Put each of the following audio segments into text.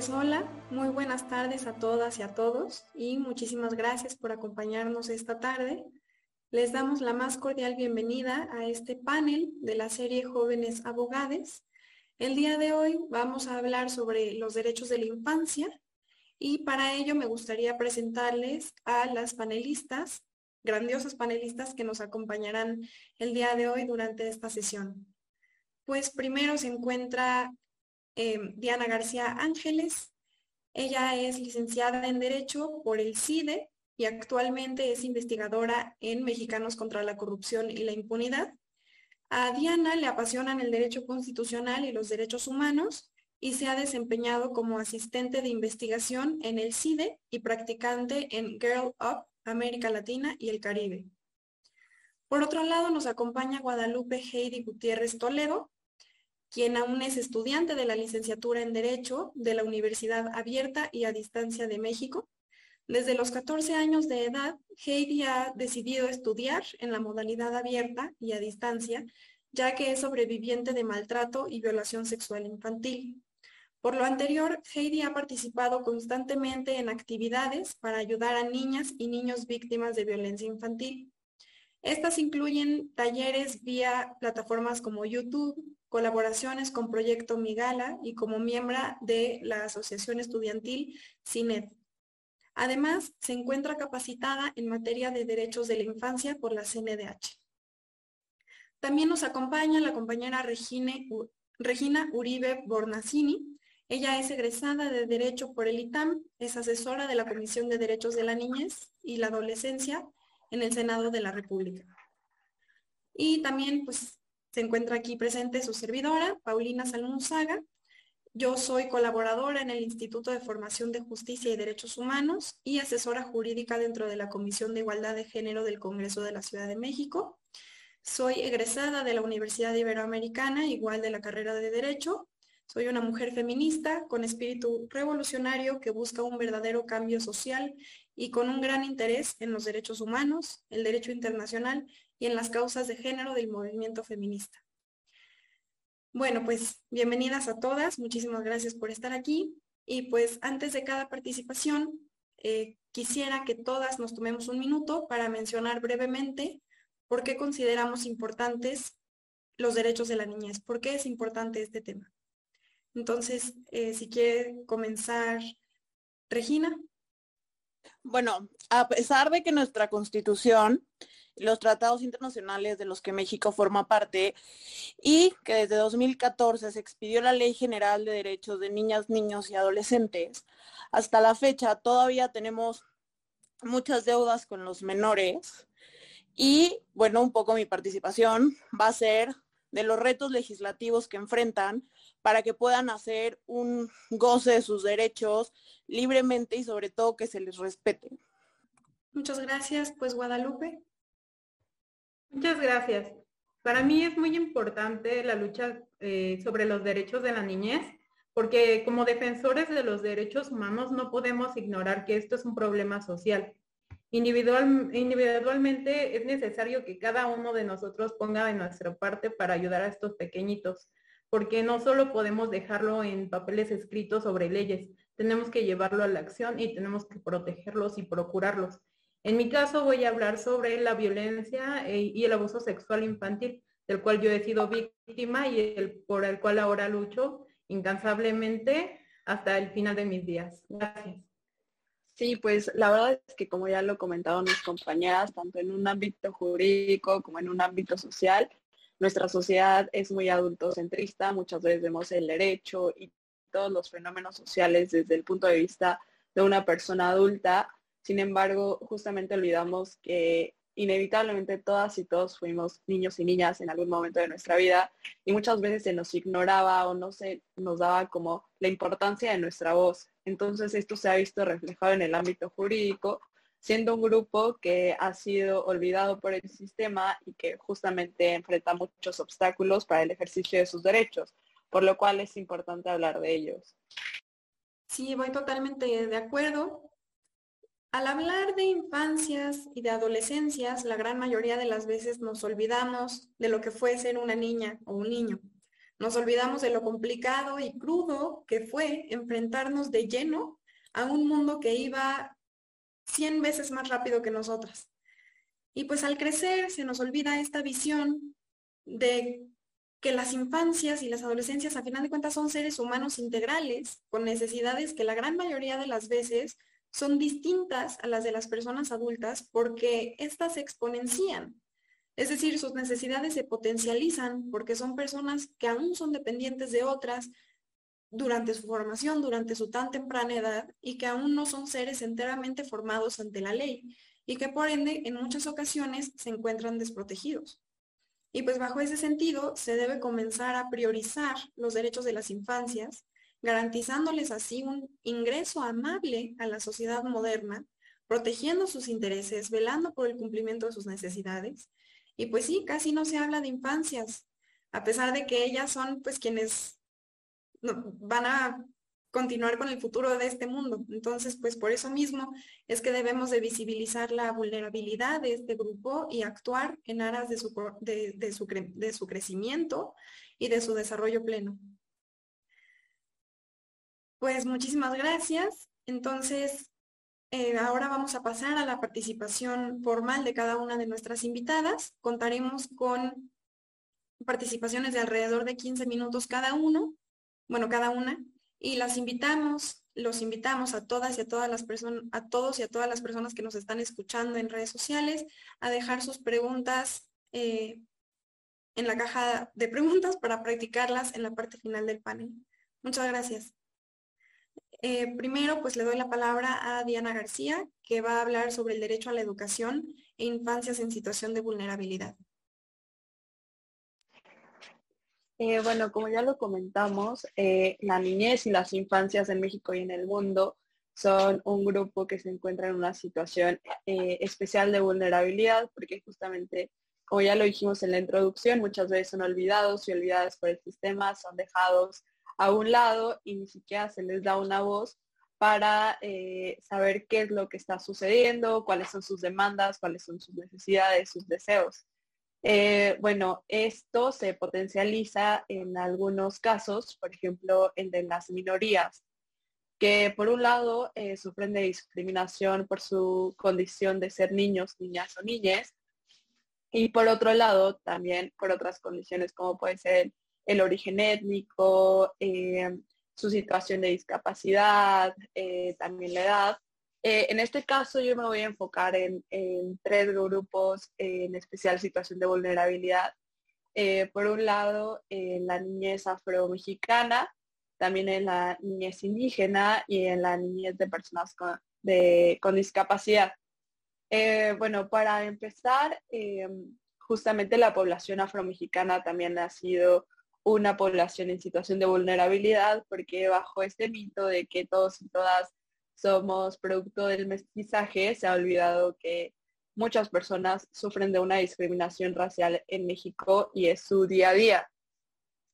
Pues hola, muy buenas tardes a todas y a todos y muchísimas gracias por acompañarnos esta tarde. Les damos la más cordial bienvenida a este panel de la serie Jóvenes Abogades. El día de hoy vamos a hablar sobre los derechos de la infancia y para ello me gustaría presentarles a las panelistas, grandiosas panelistas que nos acompañarán el día de hoy durante esta sesión. Pues primero se encuentra Em, Diana García Ángeles. Ella es licenciada en Derecho por el CIDE y actualmente es investigadora en Mexicanos contra la Corrupción y la Impunidad. A Diana le apasionan el derecho constitucional y los derechos humanos y se ha desempeñado como asistente de investigación en el CIDE y practicante en Girl Up, América Latina y el Caribe. Por otro lado, nos acompaña Guadalupe Heidi Gutiérrez Toledo, quien aún es estudiante de la licenciatura en Derecho de la Universidad Abierta y a Distancia de México. Desde los 14 años de edad, Heidi ha decidido estudiar en la modalidad abierta y a distancia, ya que es sobreviviente de maltrato y violación sexual infantil. Por lo anterior, Heidi ha participado constantemente en actividades para ayudar a niñas y niños víctimas de violencia infantil. Estas incluyen talleres vía plataformas como YouTube, colaboraciones con Proyecto Migala y como miembro de la Asociación Estudiantil CINED. Además, se encuentra capacitada en materia de derechos de la infancia por la CNDH. También nos acompaña la compañera Regina Uribe Bornacini. Ella es egresada de Derecho por el ITAM, es asesora de la Comisión de Derechos de la Niñez y la Adolescencia en el Senado de la República. Y también pues se encuentra aquí presente su servidora, Paulina Salmonzaga. Yo soy colaboradora en el Instituto de Formación de Justicia y Derechos Humanos y asesora jurídica dentro de la Comisión de Igualdad de Género del Congreso de la Ciudad de México. Soy egresada de la Universidad Iberoamericana, igual de la carrera de Derecho. Soy una mujer feminista con espíritu revolucionario que busca un verdadero cambio social y con un gran interés en los derechos humanos, el derecho internacional y en las causas de género del movimiento feminista. Bueno, pues bienvenidas a todas, muchísimas gracias por estar aquí y pues antes de cada participación eh, quisiera que todas nos tomemos un minuto para mencionar brevemente por qué consideramos importantes los derechos de la niñez, por qué es importante este tema. Entonces, eh, si quiere comenzar, Regina. Bueno, a pesar de que nuestra constitución los tratados internacionales de los que México forma parte y que desde 2014 se expidió la Ley General de Derechos de Niñas, Niños y Adolescentes. Hasta la fecha todavía tenemos muchas deudas con los menores y bueno, un poco mi participación va a ser de los retos legislativos que enfrentan para que puedan hacer un goce de sus derechos libremente y sobre todo que se les respete. Muchas gracias, pues Guadalupe. Muchas gracias. Para mí es muy importante la lucha eh, sobre los derechos de la niñez, porque como defensores de los derechos humanos no podemos ignorar que esto es un problema social. Individual, individualmente es necesario que cada uno de nosotros ponga de nuestra parte para ayudar a estos pequeñitos, porque no solo podemos dejarlo en papeles escritos sobre leyes, tenemos que llevarlo a la acción y tenemos que protegerlos y procurarlos. En mi caso voy a hablar sobre la violencia eh, y el abuso sexual infantil, del cual yo he sido víctima y el, por el cual ahora lucho incansablemente hasta el final de mis días. Gracias. Sí, pues la verdad es que como ya lo comentaron mis compañeras, tanto en un ámbito jurídico como en un ámbito social, nuestra sociedad es muy adultocentrista, muchas veces vemos el derecho y todos los fenómenos sociales desde el punto de vista de una persona adulta. Sin embargo, justamente olvidamos que inevitablemente todas y todos fuimos niños y niñas en algún momento de nuestra vida y muchas veces se nos ignoraba o no se nos daba como la importancia de nuestra voz. Entonces esto se ha visto reflejado en el ámbito jurídico, siendo un grupo que ha sido olvidado por el sistema y que justamente enfrenta muchos obstáculos para el ejercicio de sus derechos, por lo cual es importante hablar de ellos. Sí, voy totalmente de acuerdo. Al hablar de infancias y de adolescencias, la gran mayoría de las veces nos olvidamos de lo que fue ser una niña o un niño. Nos olvidamos de lo complicado y crudo que fue enfrentarnos de lleno a un mundo que iba 100 veces más rápido que nosotras. Y pues al crecer se nos olvida esta visión de que las infancias y las adolescencias a final de cuentas son seres humanos integrales con necesidades que la gran mayoría de las veces son distintas a las de las personas adultas porque éstas se exponencian. Es decir, sus necesidades se potencializan porque son personas que aún son dependientes de otras durante su formación, durante su tan temprana edad y que aún no son seres enteramente formados ante la ley y que por ende en muchas ocasiones se encuentran desprotegidos. Y pues bajo ese sentido se debe comenzar a priorizar los derechos de las infancias, garantizándoles así un ingreso amable a la sociedad moderna, protegiendo sus intereses, velando por el cumplimiento de sus necesidades y pues sí, casi no se habla de infancias, a pesar de que ellas son pues quienes van a continuar con el futuro de este mundo. Entonces, pues por eso mismo es que debemos de visibilizar la vulnerabilidad de este grupo y actuar en aras de su, de, su, de su crecimiento y de su desarrollo pleno. Pues muchísimas gracias. Entonces, eh, ahora vamos a pasar a la participación formal de cada una de nuestras invitadas. Contaremos con participaciones de alrededor de 15 minutos cada uno, bueno, cada una, y las invitamos, los invitamos a todas y a todas las personas, a todos y a todas las personas que nos están escuchando en redes sociales a dejar sus preguntas eh, en la caja de preguntas para practicarlas en la parte final del panel. Muchas gracias. Eh, primero, pues le doy la palabra a Diana García, que va a hablar sobre el derecho a la educación e infancias en situación de vulnerabilidad. Eh, bueno, como ya lo comentamos, eh, la niñez y las infancias en México y en el mundo son un grupo que se encuentra en una situación especial de vulnerabilidad porque justamente, como ya lo dijimos en la introducción, muchas veces son olvidados y olvidadas por el sistema, son dejados a un lado y ni siquiera se les da una voz para eh, saber qué es lo que está sucediendo, cuáles son sus demandas, cuáles son sus necesidades, sus deseos. Eh, bueno, esto se potencializa en algunos casos, por ejemplo, el de las minorías, que por un lado eh, sufren de discriminación por su condición de ser niños, niñas o niñas, y por otro lado también por otras condiciones como puede ser el origen étnico, eh, su situación de discapacidad, eh, también la edad. Eh, en este caso yo me voy a enfocar en, tres grupos, en especial situación de vulnerabilidad. por un lado, en la niñez afro-mexicana, también en la niñez indígena y en la niñez de personas con, con discapacidad. bueno, para empezar, justamente la población afro-mexicana también ha sido una población en situación de vulnerabilidad, porque bajo este mito de que todos y todas somos producto del mestizaje, se ha olvidado que muchas personas sufren de una discriminación racial en México y es su día a día.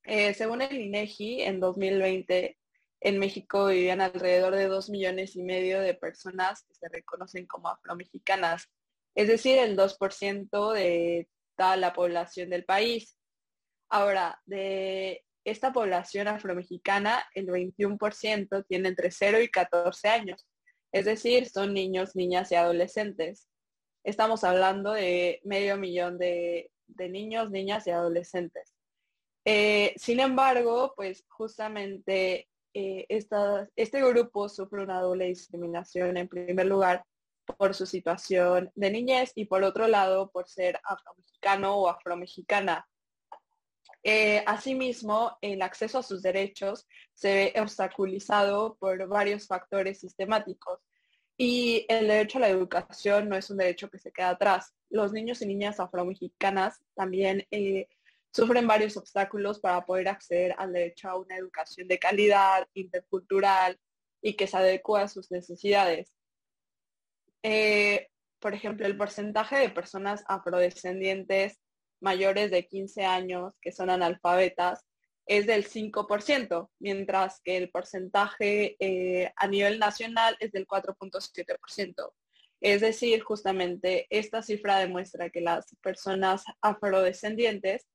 Eh, según el INEGI, en 2020 en México vivían alrededor de dos millones y medio de personas que se reconocen como afromexicanas, es decir, el 2% de toda la población del país. Ahora, de esta población afromexicana, el 21% tiene entre 0 y 14 años, es decir, son niños, niñas y adolescentes. Estamos hablando de medio millón de, niños, niñas y adolescentes. Eh, sin embargo, pues justamente eh, este grupo sufre una doble discriminación, en primer lugar, por su situación de niñez y por otro lado, por ser afromexicano o afromexicana. Eh, asimismo, el acceso a sus derechos se ve obstaculizado por varios factores sistemáticos y el derecho a la educación no es un derecho que se queda atrás. Los niños y niñas afromexicanas también eh, sufren varios obstáculos para poder acceder al derecho a una educación de calidad, intercultural y que se adecue a sus necesidades. Eh, por ejemplo, el porcentaje de personas afrodescendientes mayores de 15 años que son analfabetas es del 5%, mientras que el porcentaje eh, a nivel nacional es del 4.7%. Es decir, justamente esta cifra demuestra que las personas afrodescendientes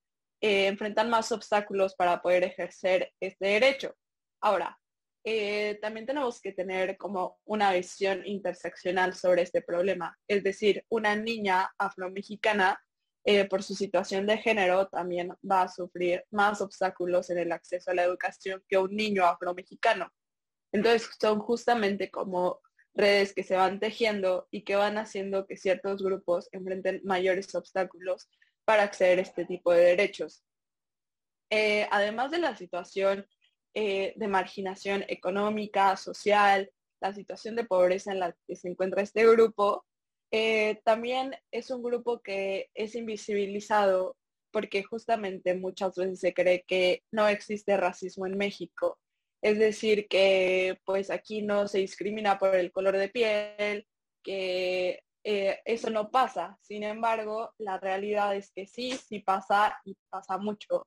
eh, enfrentan más obstáculos para poder ejercer este derecho. Ahora, eh, también tenemos que tener como una visión interseccional sobre este problema. Es decir, una niña afromexicana, eh, por su situación de género, también va a sufrir más obstáculos en el acceso a la educación que un niño afromexicano. Entonces, son justamente como redes que se van tejiendo y que van haciendo que ciertos grupos enfrenten mayores obstáculos para acceder a este tipo de derechos. Eh, además de la situación eh, de marginación económica, social, la situación de pobreza en la que se encuentra este grupo, eh, también es un grupo que es invisibilizado porque justamente muchas veces se cree que no existe racismo en México. Es decir, que pues aquí no se discrimina por el color de piel, que eh, eso no pasa. Sin embargo, la realidad es que sí, sí pasa y pasa mucho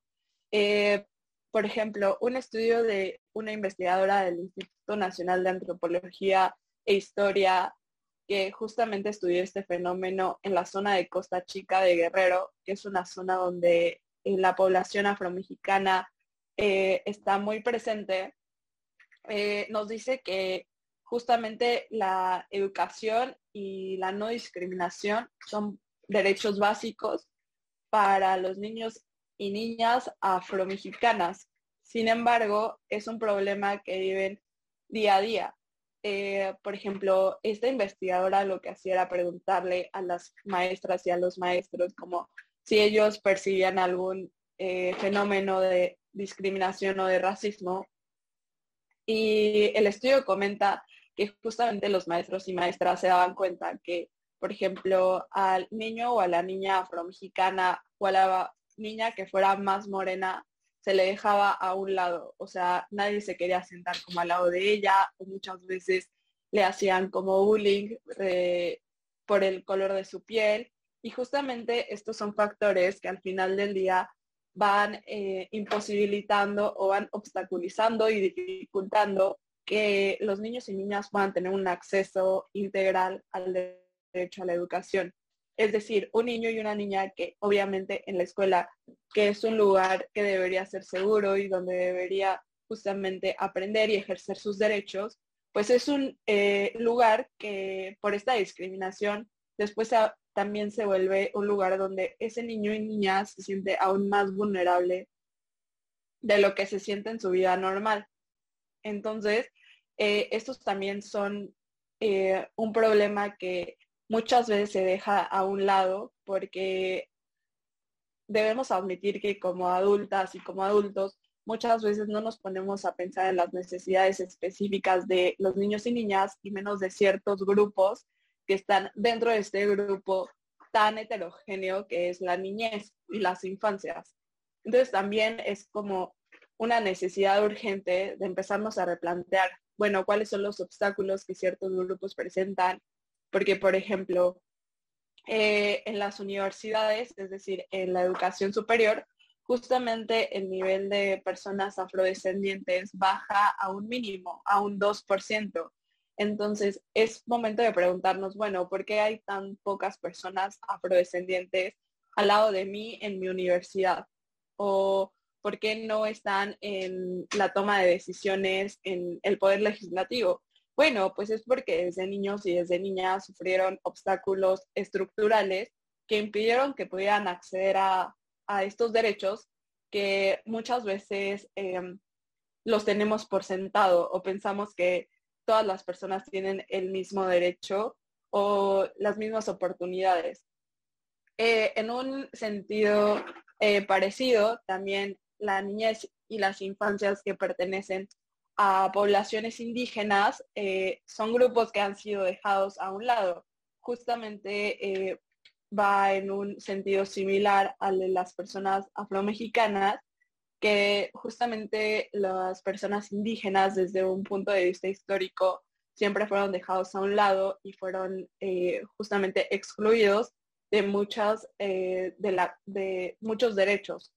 por ejemplo, un estudio de una investigadora del Instituto Nacional de Antropología e Historia que justamente estudió este fenómeno en la zona de Costa Chica de Guerrero, que es una zona donde eh, la población afromexicana eh, está muy presente, eh, nos dice que justamente la educación y la no discriminación son derechos básicos para los niños y niñas afromexicanas. Sin embargo, es un problema que viven día a día. Eh, por ejemplo, esta investigadora lo que hacía era preguntarle a las maestras y a los maestros como si ellos percibían algún eh, fenómeno de discriminación o de racismo. Y el estudio comenta que justamente los maestros y maestras se daban cuenta que, por ejemplo, al niño o a la niña afromexicana o a la niña que fuera más morena se le dejaba a un lado, o sea, nadie se quería sentar como al lado de ella, o muchas veces le hacían como bullying eh, por el color de su piel, y justamente estos son factores que al final del día van eh, imposibilitando o van obstaculizando y dificultando que los niños y niñas puedan tener un acceso integral al derecho a la educación. Es decir, un niño y una niña que obviamente en la escuela, que es un lugar que debería ser seguro y donde debería justamente aprender y ejercer sus derechos, pues es un eh, lugar que por esta discriminación después también se vuelve un lugar donde ese niño y niña se siente aún más vulnerable de lo que se siente en su vida normal. Entonces, eh, estos también son eh, un problema que muchas veces se deja a un lado porque debemos admitir que como adultas y como adultos muchas veces no nos ponemos a pensar en las necesidades específicas de los niños y niñas y menos de ciertos grupos que están dentro de este grupo tan heterogéneo que es la niñez y las infancias. Entonces también es como una necesidad urgente de empezarnos a replantear, bueno, cuáles son los obstáculos que ciertos grupos presentan porque, por ejemplo, eh, en las universidades, es decir, en la educación superior, justamente el nivel de personas afrodescendientes baja a un mínimo, a un 2%. Entonces, es momento de preguntarnos, bueno, ¿por qué hay tan pocas personas afrodescendientes al lado de mí en mi universidad? ¿O por qué no están en la toma de decisiones en el poder legislativo? Bueno, pues es porque desde niños y desde niñas sufrieron obstáculos estructurales que impidieron que pudieran acceder a, estos derechos que muchas veces em, los tenemos por sentado o pensamos que todas las personas tienen el mismo derecho o las mismas oportunidades. Eh, en un sentido eh, parecido, también la niñez y las infancias que pertenecen a poblaciones indígenas eh, son grupos que han sido dejados a un lado. Justamente eh, va en un sentido similar al de las personas afromexicanas, que justamente las personas indígenas desde un punto de vista histórico siempre fueron dejados a un lado y fueron eh, justamente excluidos de muchas de, la, de muchos derechos.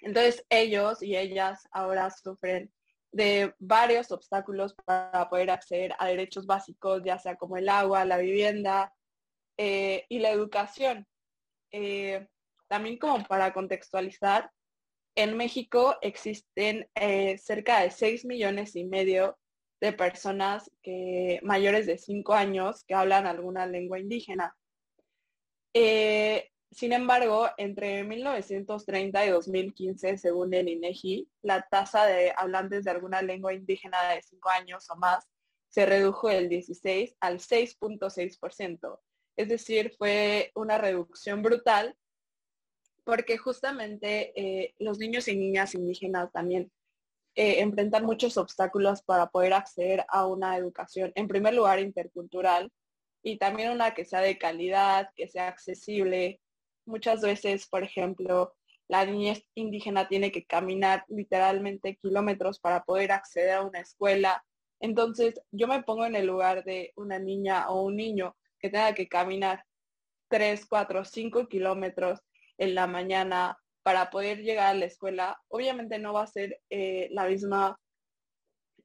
Entonces ellos y ellas ahora sufren de varios obstáculos para poder acceder a derechos básicos, ya sea como el agua, la vivienda eh, y la educación. Eh, también como para contextualizar, en México existen eh, cerca de 6 millones y medio de personas que, mayores de 5 años que hablan alguna lengua indígena. Sin embargo, entre 1930 y 2015, según el INEGI, la tasa de hablantes de alguna lengua indígena de 5 años o más se redujo del 16 al 6.6%. Es decir, fue una reducción brutal porque justamente eh, los niños y niñas indígenas también eh, enfrentan muchos obstáculos para poder acceder a una educación, en primer lugar, intercultural y también una que sea de calidad, que sea accesible. Muchas veces, por ejemplo, la niña indígena tiene que caminar literalmente kilómetros para poder acceder a una escuela. Entonces, yo me pongo en el lugar de una niña o un niño que tenga que caminar 3, 4, 5 kilómetros en la mañana para poder llegar a la escuela, obviamente no va a ser eh, la misma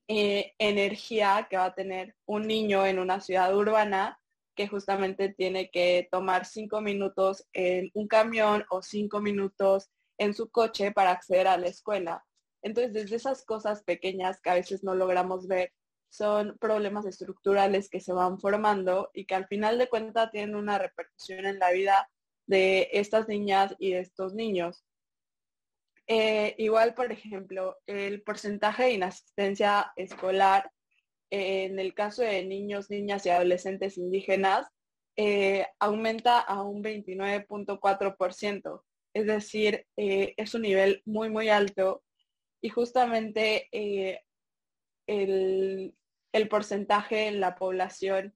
eh, energía que va a tener un niño en una ciudad urbana que justamente tiene que tomar cinco minutos en un camión o cinco minutos en su coche para acceder a la escuela. Entonces, desde esas cosas pequeñas que a veces no logramos ver, son problemas estructurales que se van formando y que al final de cuentas tienen una repercusión en la vida de estas niñas y de estos niños. Eh, igual, por ejemplo, el porcentaje de inasistencia escolar en el caso de niños, niñas y adolescentes indígenas eh, aumenta a un 29.4%. Es decir, es un nivel muy, muy alto y justamente el, el porcentaje en la población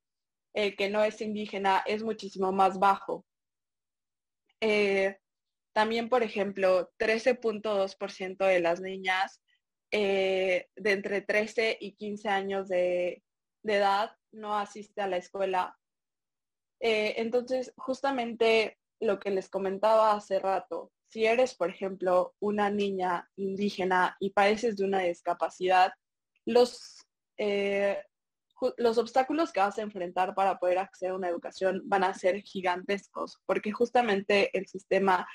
que no es indígena es muchísimo más bajo. Eh, también, por ejemplo, 13.2% de las niñas eh, de entre 13 y 15 años de, edad no asiste a la escuela. Eh, entonces, justamente lo que les comentaba hace rato, si eres, por ejemplo, una niña indígena y padeces de una discapacidad, los, los obstáculos que vas a enfrentar para poder acceder a una educación van a ser gigantescos, porque justamente el sistema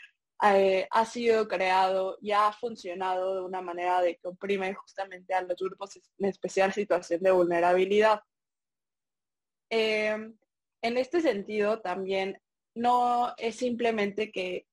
eh, ha sido creado y ha funcionado de una manera de que oprime justamente a los grupos en especial situación de vulnerabilidad. Em, en este sentido, también no es simplemente que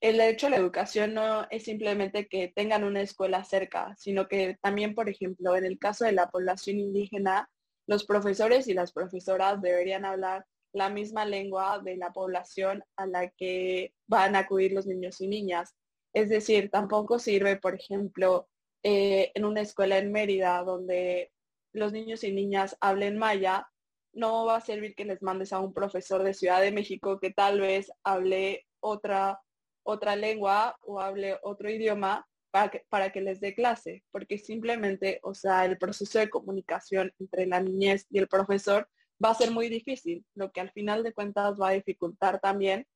el derecho a la educación no es simplemente que tengan una escuela cerca, sino que también, por ejemplo, en el caso de la población indígena, los profesores y las profesoras deberían hablar la misma lengua de la población a la que van a acudir los niños y niñas. Es decir, tampoco sirve, por ejemplo, eh, en una escuela en Mérida donde los niños y niñas hablen maya, no va a servir que les mandes a un profesor de Ciudad de México que tal vez hable otra otra lengua o hable otro idioma para que, para que les dé clase, porque simplemente, o sea, el proceso de comunicación entre la niñez y el profesor va a ser muy difícil, lo que al final de cuentas va a dificultar también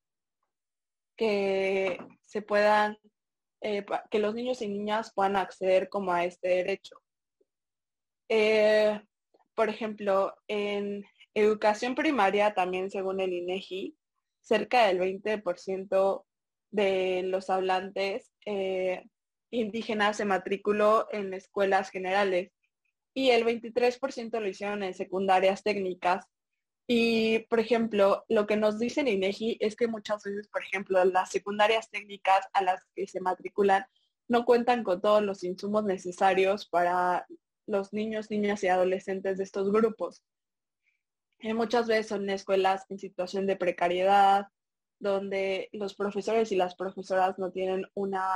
que se puedan, eh, que los niños y niñas puedan acceder como a este derecho. Eh, por ejemplo, en educación primaria, también según el INEGI, cerca del 20% de los hablantes eh, indígenas se matriculó en escuelas generales y el 23% lo hicieron en secundarias técnicas. Y, por ejemplo, lo que nos dice el INEGI es que muchas veces, por ejemplo, las secundarias técnicas a las que se matriculan no cuentan con todos los insumos necesarios para los niños, niñas y adolescentes de estos grupos. Y muchas veces son escuelas en situación de precariedad, donde los profesores y las profesoras no tienen una,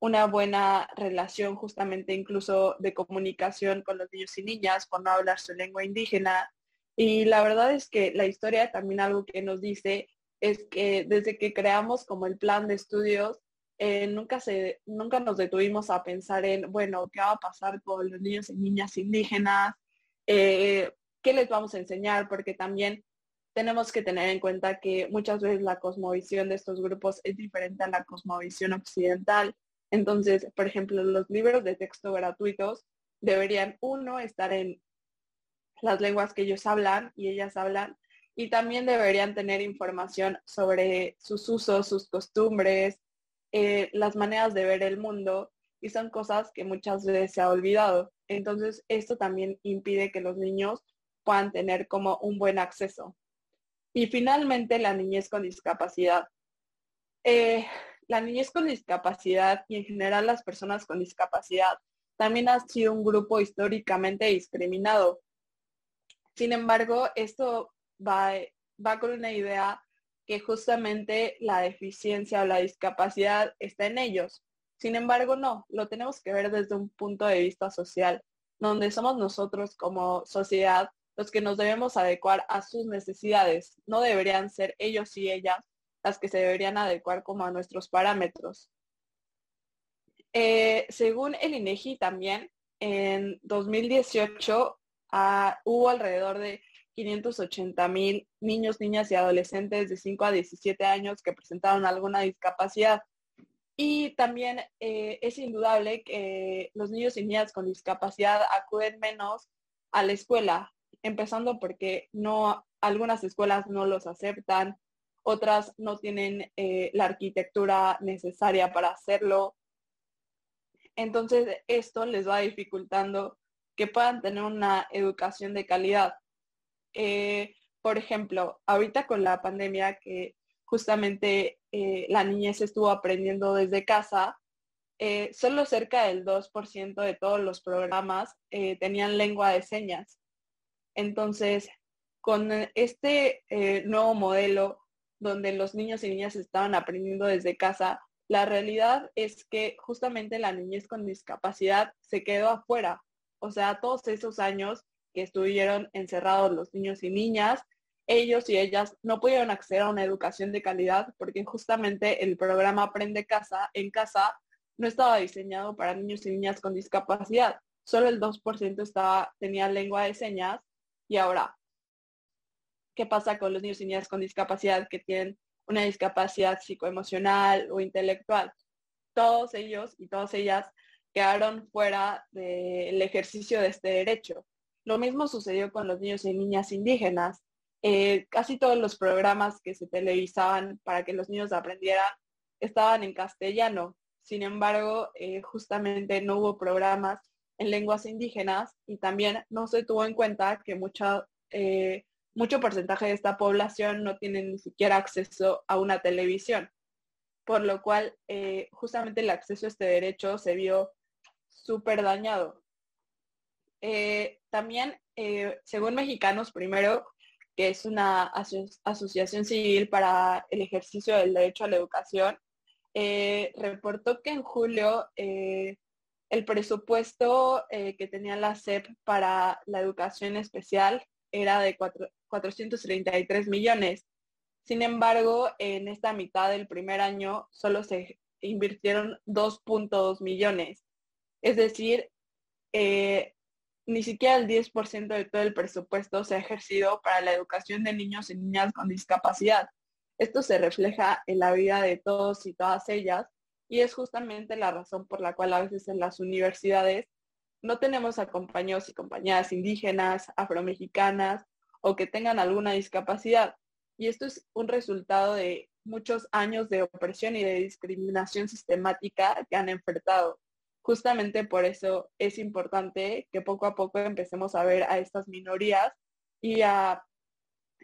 una buena relación justamente incluso de comunicación con los niños y niñas por no hablar su lengua indígena. Y la verdad es que la historia también algo que nos dice es que desde que creamos como el plan de estudios, eh, nunca, se, nunca nos detuvimos a pensar en, bueno, ¿qué va a pasar con los niños y niñas indígenas? Eh, ¿Qué les vamos a enseñar? Porque también tenemos que tener en cuenta que muchas veces la cosmovisión de estos grupos es diferente a la cosmovisión occidental. Entonces, por ejemplo, los libros de texto gratuitos deberían, uno, estar en las lenguas que ellos hablan y ellas hablan, y también deberían tener información sobre sus usos, sus costumbres, eh, las maneras de ver el mundo y son cosas que muchas veces se ha olvidado. Entonces, esto también impide que los niños puedan tener como un buen acceso. Y finalmente, la niñez con discapacidad. Eh, la niñez con discapacidad y en general las personas con discapacidad también ha sido un grupo históricamente discriminado. Sin embargo, esto va, va con una idea que justamente la deficiencia o la discapacidad está en ellos. Sin embargo, no, lo tenemos que ver desde un punto de vista social, donde somos nosotros como sociedad los que nos debemos adecuar a sus necesidades. No deberían ser ellos y ellas las que se deberían adecuar como a nuestros parámetros. Eh, según el INEGI también, en 2018 ah, hubo alrededor de 580 mil niños, niñas y adolescentes de 5 a 17 años que presentaron alguna discapacidad. Y también eh, es indudable que los niños y niñas con discapacidad acuden menos a la escuela, empezando porque no, algunas escuelas no los aceptan, otras no tienen eh, la arquitectura necesaria para hacerlo. Entonces esto les va dificultando que puedan tener una educación de calidad. Eh, por ejemplo, ahorita con la pandemia que justamente eh, la niñez estuvo aprendiendo desde casa, solo cerca del 2% de todos los programas tenían lengua de señas. Entonces, con este nuevo modelo donde los niños y niñas estaban aprendiendo desde casa, la realidad es que justamente la niñez con discapacidad se quedó afuera. O sea, todos esos años que estuvieron encerrados los niños y niñas, ellos y ellas no pudieron acceder a una educación de calidad porque justamente el programa Aprende Casa en casa no estaba diseñado para niños y niñas con discapacidad. Solo el 2% estaba, tenía lengua de señas y ahora, ¿qué pasa con los niños y niñas con discapacidad que tienen una discapacidad psicoemocional o intelectual? Todos ellos y todas ellas quedaron fuera del ejercicio de este derecho. Lo mismo sucedió con los niños y niñas indígenas. Eh, casi todos los programas que se televisaban para que los niños aprendieran estaban en castellano. Sin embargo, eh, justamente no hubo programas en lenguas indígenas y también no se tuvo en cuenta que eh, mucho porcentaje de esta población no tiene ni siquiera acceso a una televisión, por lo cual justamente el acceso a este derecho se vio súper dañado. Eh, también, eh, según Mexicanos Primero, que es una asociación civil para el ejercicio del derecho a la educación, eh, reportó que en julio el presupuesto que tenía la SEP para la educación especial era de 433 millones. Sin embargo, en esta mitad del primer año solo se invirtieron 2.2 millones. Es decir, ni siquiera el 10% de todo el presupuesto se ha ejercido para la educación de niños y niñas con discapacidad. Esto se refleja en la vida de todos y todas ellas y es justamente la razón por la cual a veces en las universidades no tenemos a compañeros y compañeras indígenas, afromexicanas o que tengan alguna discapacidad. Y esto es un resultado de muchos años de opresión y de discriminación sistemática que han enfrentado justamente por eso es importante que poco a poco empecemos a ver a estas minorías y a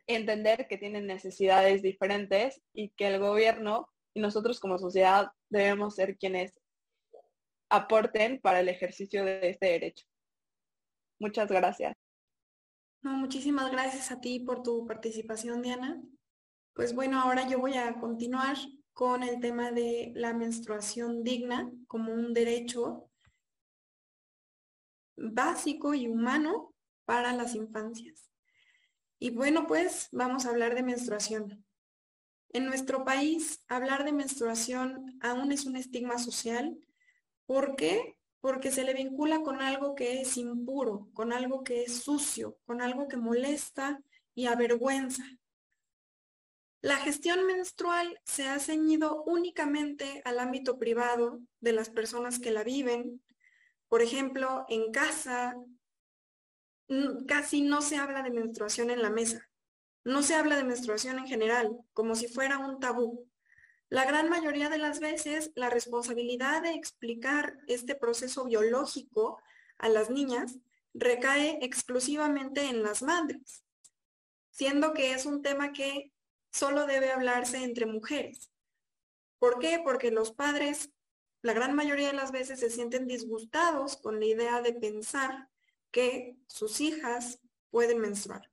entender que tienen necesidades diferentes y que el gobierno y nosotros como sociedad debemos ser quienes aporten para el ejercicio de este derecho. Muchas gracias. Muchísimas gracias a ti por tu participación, Diana. Pues bueno, ahora yo voy a continuar con el tema de la menstruación digna como un derecho básico y humano para las infancias. Y bueno, pues vamos a hablar de menstruación. En nuestro país, hablar de menstruación aún es un estigma social. ¿Por qué? Porque se le vincula con algo que es impuro, con algo que es sucio, con algo que molesta y avergüenza. La gestión menstrual se ha ceñido únicamente al ámbito privado de las personas que la viven. Por ejemplo, en casa casi no se habla de menstruación en la mesa. No se habla de menstruación en general, como si fuera un tabú. La gran mayoría de las veces, la responsabilidad de explicar este proceso biológico a las niñas recae exclusivamente en las madres, siendo que es un tema que solo debe hablarse entre mujeres. ¿Por qué? Porque los padres, la gran mayoría de las veces, se sienten disgustados con la idea de pensar que sus hijas pueden menstruar.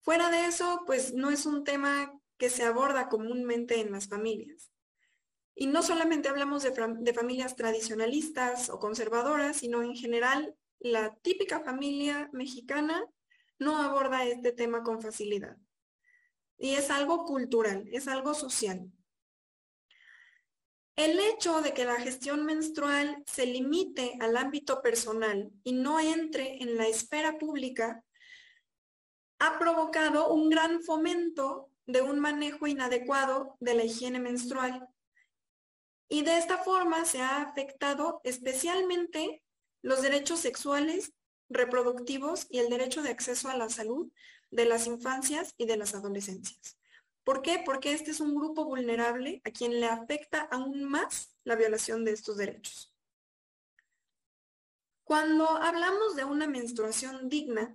Fuera de eso, pues no es un tema que se aborda comúnmente en las familias. Y no solamente hablamos de, familias tradicionalistas o conservadoras, sino en general la típica familia mexicana no aborda este tema con facilidad. Y es algo cultural, es algo social. El hecho de que la gestión menstrual se limite al ámbito personal y no entre en la esfera pública ha provocado un gran fomento de un manejo inadecuado de la higiene menstrual. Y de esta forma se ha afectado especialmente los derechos sexuales, reproductivos y el derecho de acceso a la salud de las infancias y de las adolescencias. ¿Por qué? Porque este es un grupo vulnerable a quien le afecta aún más la violación de estos derechos. Cuando hablamos de una menstruación digna,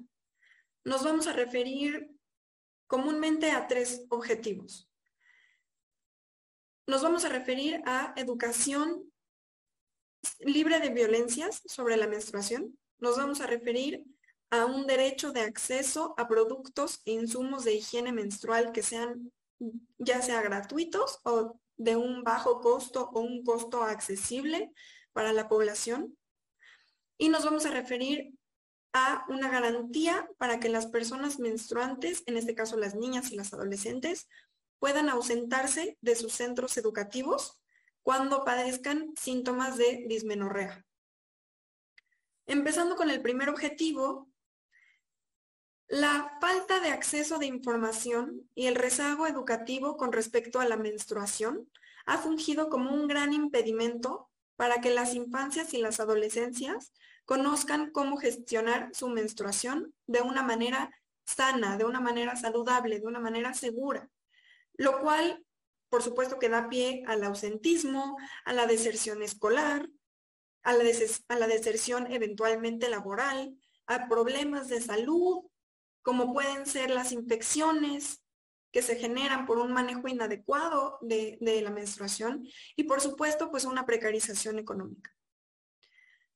nos vamos a referir comúnmente a tres objetivos. Nos vamos a referir a educación libre de violencias sobre la menstruación. Nos vamos a referir a un derecho de acceso a productos e insumos de higiene menstrual que sean ya sea gratuitos o de un bajo costo o un costo accesible para la población. Y nos vamos a referir a una garantía para que las personas menstruantes, en este caso las niñas y las adolescentes, puedan ausentarse de sus centros educativos cuando padezcan síntomas de dismenorrea. Empezando con el primer objetivo, la falta de acceso de información y el rezago educativo con respecto a la menstruación ha fungido como un gran impedimento para que las infancias y las adolescencias conozcan cómo gestionar su menstruación de una manera sana, de una manera saludable, de una manera segura, lo cual, por supuesto, que da pie al ausentismo, a la deserción escolar, a la, deserción eventualmente laboral, a problemas de salud, como pueden ser las infecciones que se generan por un manejo inadecuado de, de la menstruación y, por supuesto, pues una precarización económica.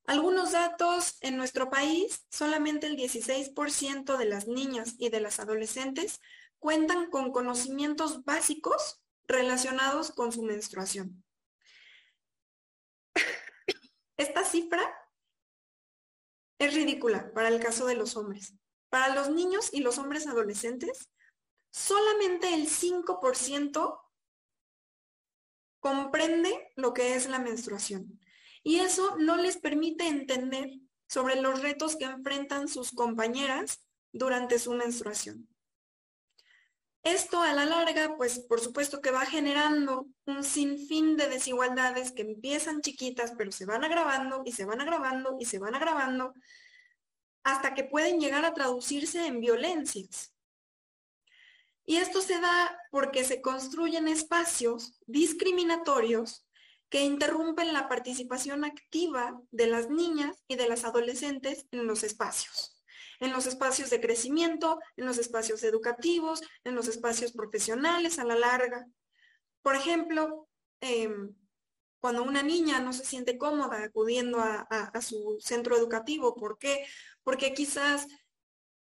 Algunos datos en nuestro país, solamente el 16% de las niñas y de las adolescentes cuentan con conocimientos básicos relacionados con su menstruación. Esta cifra es ridícula para el caso de los hombres. Para los niños y los hombres adolescentes, solamente el 5% comprende lo que es la menstruación. Y eso no les permite entender sobre los retos que enfrentan sus compañeras durante su menstruación. Esto a la larga, pues por supuesto que va generando un sinfín de desigualdades que empiezan chiquitas, pero se van agravando y se van agravando y se van agravando hasta que pueden llegar a traducirse en violencias. Y esto se da porque se construyen espacios discriminatorios que interrumpen la participación activa de las niñas y de las adolescentes en los espacios, en los espacios de crecimiento, en los espacios educativos, en los espacios profesionales a la larga. Por ejemplo, em, cuando una niña no se siente cómoda acudiendo a, su centro educativo, ¿por qué? Porque quizás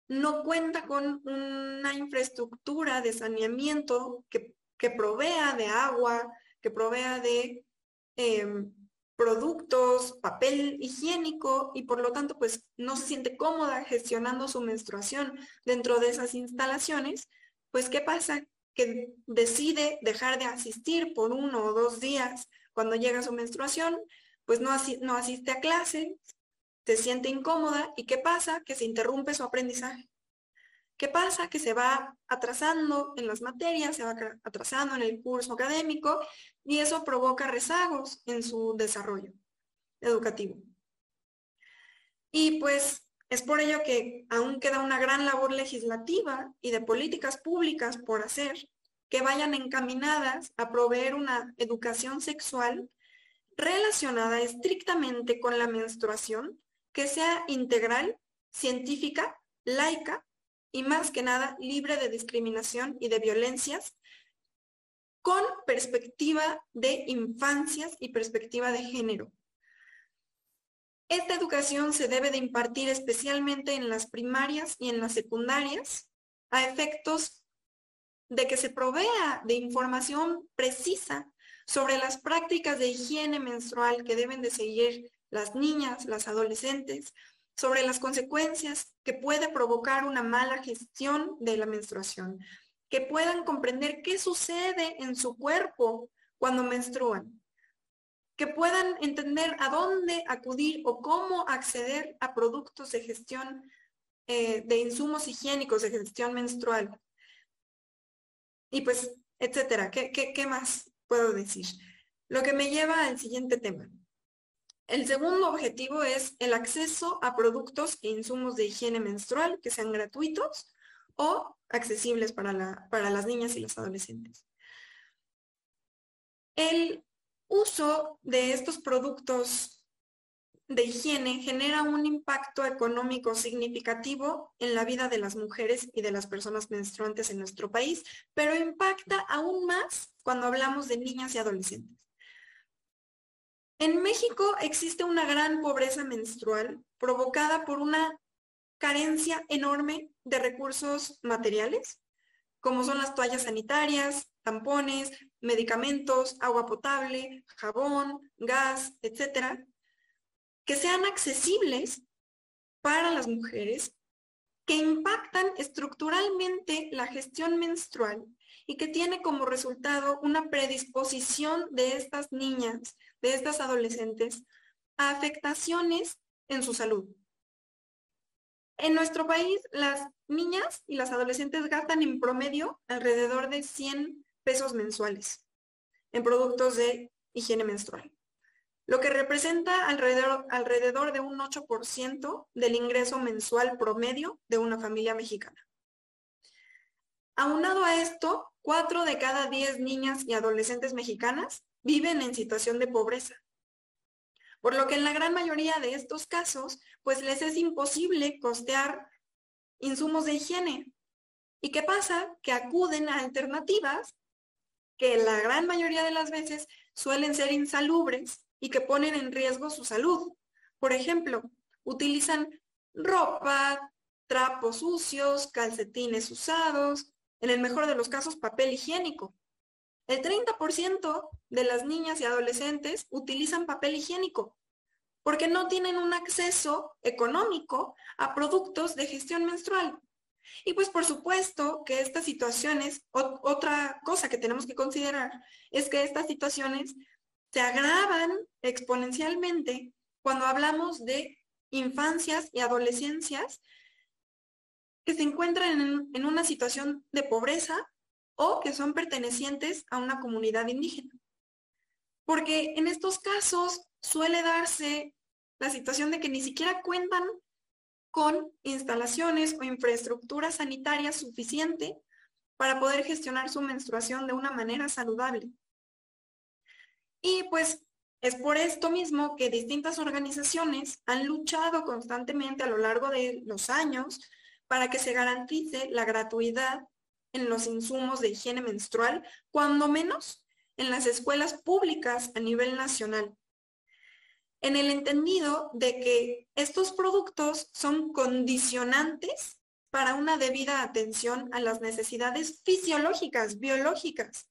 no cuenta con una infraestructura de saneamiento que provea de agua, que provea de Em, productos, papel higiénico y por lo tanto pues no se siente cómoda gestionando su menstruación dentro de esas instalaciones, pues ¿qué pasa? Que decide dejar de asistir por uno o dos días cuando llega su menstruación, pues no, no asiste a clase, se siente incómoda y ¿qué pasa? Que se interrumpe su aprendizaje. ¿Qué pasa? Que se va atrasando en las materias, se va atrasando en el curso académico y eso provoca rezagos en su desarrollo educativo. Y pues Es por ello que aún queda una gran labor legislativa y de políticas públicas por hacer que vayan encaminadas a proveer una educación sexual relacionada estrictamente con la menstruación, que sea integral, científica, laica y más que nada libre de discriminación y de violencias, con perspectiva de infancias y perspectiva de género. Esta educación se debe de impartir especialmente en las primarias y en las secundarias a efectos de que se provea de información precisa sobre las prácticas de higiene menstrual que deben de seguir las niñas, las adolescentes, sobre las consecuencias que puede provocar una mala gestión de la menstruación, que puedan comprender qué sucede en su cuerpo cuando menstruan, que puedan entender a dónde acudir o cómo acceder a productos de gestión eh, de insumos higiénicos de gestión menstrual. Y pues, etcétera. ¿Qué, qué más puedo decir? Lo que me lleva al siguiente tema. El segundo objetivo es el acceso a productos e insumos de higiene menstrual que sean gratuitos o accesibles para, la, para las niñas y los adolescentes. El uso de estos productos de higiene genera un impacto económico significativo en la vida de las mujeres y de las personas menstruantes en nuestro país, pero impacta aún más cuando hablamos de niñas y adolescentes. En México existe una gran pobreza menstrual provocada por una carencia enorme de recursos materiales, como son las toallas sanitarias, tampones, medicamentos, agua potable, jabón, gas, etcétera, que sean accesibles para las mujeres, que impactan estructuralmente la gestión menstrual y que tiene como resultado una predisposición de estas niñas, de estas adolescentes, a afectaciones en su salud. En nuestro país, las niñas y las adolescentes gastan en promedio alrededor de 100 pesos mensuales en productos de higiene menstrual, lo que representa alrededor, alrededor de un 8% del ingreso mensual promedio de una familia mexicana. Aunado a esto, 4 de cada 10 niñas y adolescentes mexicanas viven en situación de pobreza. Por lo que en la gran mayoría de estos casos, pues les es imposible costear insumos de higiene. ¿Y qué pasa? Que acuden a alternativas que la gran mayoría de las veces suelen ser insalubres y que ponen en riesgo su salud. Por ejemplo, utilizan ropa, trapos sucios, calcetines usados, en el mejor de los casos papel higiénico. El 30% de las niñas y adolescentes utilizan papel higiénico porque no tienen un acceso económico a productos de gestión menstrual. Y pues por supuesto que estas situaciones, otra cosa que tenemos que considerar es que estas situaciones se agravan exponencialmente cuando hablamos de infancias y adolescencias que se encuentran en, en una situación de pobreza o que son pertenecientes a una comunidad indígena. Porque en estos casos suele darse la situación de que ni siquiera cuentan con instalaciones o infraestructura sanitaria suficiente para poder gestionar su menstruación de una manera saludable. Y pues es por esto mismo que distintas organizaciones han luchado constantemente a lo largo de los años para que se garantice la gratuidad en los insumos de higiene menstrual, cuando menos en las escuelas públicas a nivel nacional en el entendido de que estos productos son condicionantes para una debida atención a las necesidades fisiológicas, biológicas,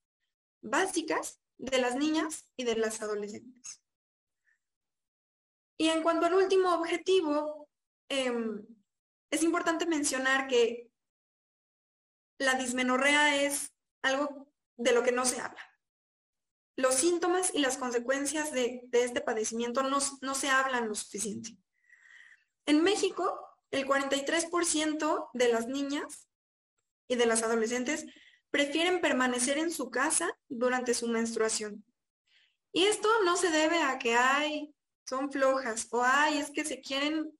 básicas de las niñas y de las adolescentes. Y en cuanto al último objetivo, em, es importante mencionar que la dismenorrea es algo de lo que no se habla los síntomas y las consecuencias de, este padecimiento no, no se hablan lo suficiente. En México, el 43% de las niñas y de las adolescentes prefieren permanecer en su casa durante su menstruación. Y esto no se debe a que hay, son flojas o hay, es que se quieren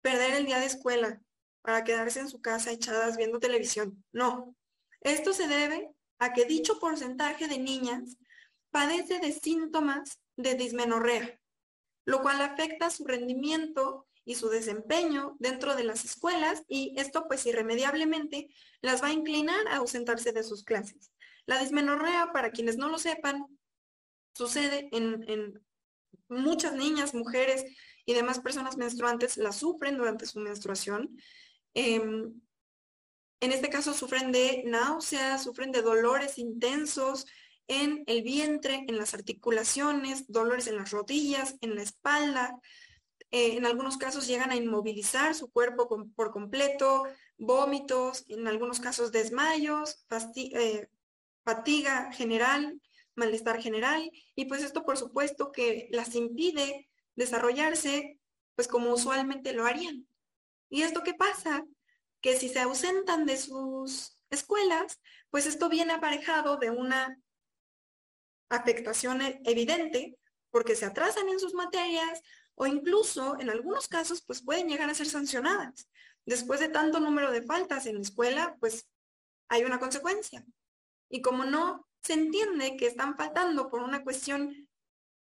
perder el día de escuela para quedarse en su casa echadas viendo televisión. No. Esto se debe a que dicho porcentaje de niñas padece de síntomas de dismenorrea, lo cual afecta su rendimiento y su desempeño dentro de las escuelas y esto pues irremediablemente las va a inclinar a ausentarse de sus clases. La dismenorrea, para quienes no lo sepan, sucede en, muchas niñas, mujeres y demás personas menstruantes la sufren durante su menstruación. Em, en este caso sufren de náuseas, sufren de dolores intensos en el vientre, en las articulaciones, dolores en las rodillas, en la espalda, eh, en algunos casos llegan a inmovilizar su cuerpo por completo, vómitos, en algunos casos desmayos, eh, fatiga general, malestar general, y pues esto por supuesto que las impide desarrollarse pues como usualmente lo harían. ¿Y esto qué pasa? Que si se ausentan de sus escuelas, pues esto viene aparejado de una afectación evidente porque se atrasan en sus materias o incluso en algunos casos pues pueden llegar a ser sancionadas. Después de tanto número de faltas en la escuela, pues hay una consecuencia. Y como no se entiende que están faltando por una cuestión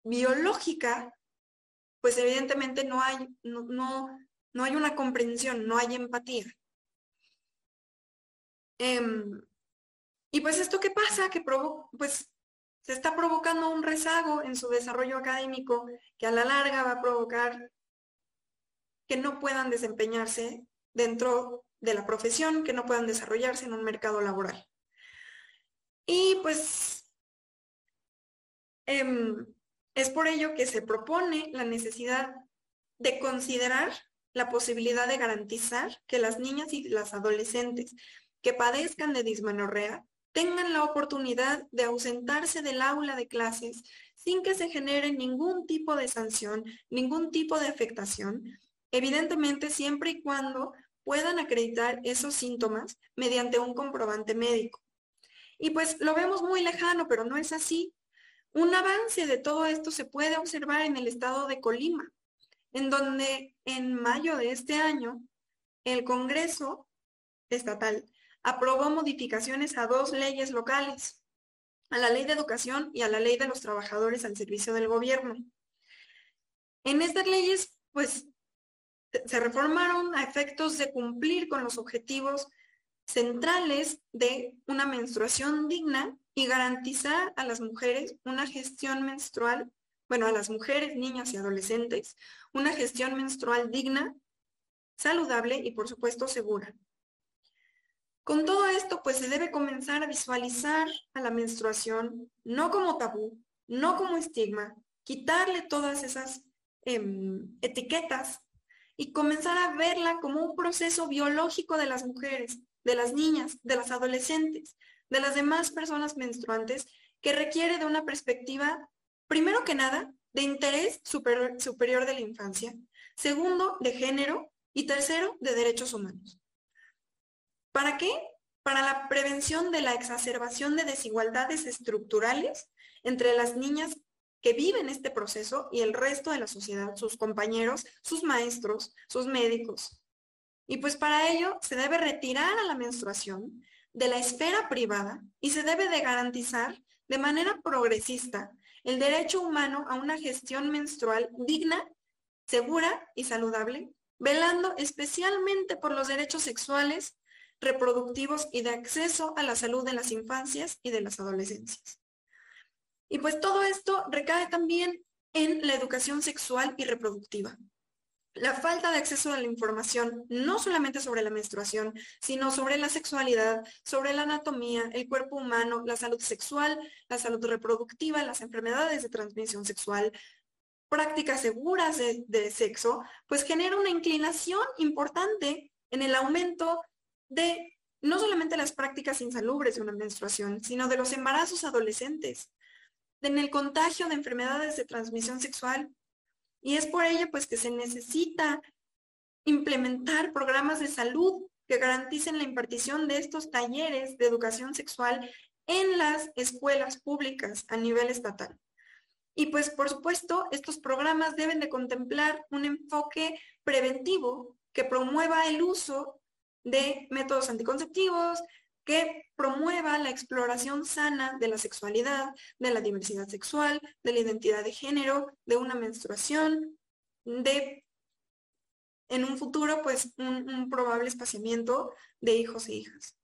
biológica, pues evidentemente no hay, no, no, hay una comprensión, no hay empatía. Em, y pues esto qué pasa, que pues se está provocando un rezago en su desarrollo académico que a la larga va a provocar que no puedan desempeñarse dentro de la profesión, que no puedan desarrollarse en un mercado laboral. Y pues em, es por ello que se propone la necesidad de considerar la posibilidad de garantizar que las niñas y las adolescentes que padezcan de dismenorrea tengan la oportunidad de ausentarse del aula de clases sin que se genere ningún tipo de sanción, ningún tipo de afectación, evidentemente siempre y cuando puedan acreditar esos síntomas mediante un comprobante médico. Y pues lo vemos muy lejano, pero no es así. Un avance de todo esto se puede observar en el estado de Colima, en donde en mayo de este año el Congreso estatal aprobó modificaciones a dos leyes locales, a la ley de educación y a la ley de los trabajadores al servicio del gobierno. En estas leyes, pues, se reformaron a efectos de cumplir con los objetivos centrales de una menstruación digna y garantizar a las mujeres una gestión menstrual, bueno, a las mujeres, niñas y adolescentes, una gestión menstrual digna, saludable y por supuesto segura. Con todo esto, pues se debe comenzar a visualizar a la menstruación no como tabú, no como estigma, quitarle todas esas em, etiquetas y comenzar a verla como un proceso biológico de las mujeres, de las niñas, de las adolescentes, de las demás personas menstruantes, que requiere de una perspectiva, primero que nada, de interés superior de la infancia, segundo, de género y tercero, de derechos humanos. ¿Para qué? Para la prevención de la exacerbación de desigualdades estructurales entre las niñas que viven este proceso y el resto de la sociedad, sus compañeros, sus maestros, sus médicos. Y pues para ello se debe retirar a la menstruación de la esfera privada y se debe de garantizar de manera progresista el derecho humano a una gestión menstrual digna, segura y saludable, velando especialmente por los derechos sexuales, reproductivos y de acceso a la salud de las infancias y de las adolescencias. Y pues todo esto recae también en la educación sexual y reproductiva. La falta de acceso a la información, no solamente sobre la menstruación, sino sobre la sexualidad, sobre la anatomía, el cuerpo humano, la salud sexual, la salud reproductiva, las enfermedades de transmisión sexual, prácticas seguras de, sexo, pues genera una inclinación importante en el aumento de no solamente las prácticas insalubres de una menstruación, sino de los embarazos adolescentes, en el contagio de enfermedades de transmisión sexual. Y es por ello pues que se necesita implementar programas de salud que garanticen la impartición de estos talleres de educación sexual en las escuelas públicas a nivel estatal. Y pues por supuesto, estos programas deben de contemplar un enfoque preventivo que promueva el uso de métodos anticonceptivos, que promueva la exploración sana de la sexualidad, de la diversidad sexual, de la identidad de género, de una menstruación, de en un futuro pues un, probable espaciamiento de hijos e hijas.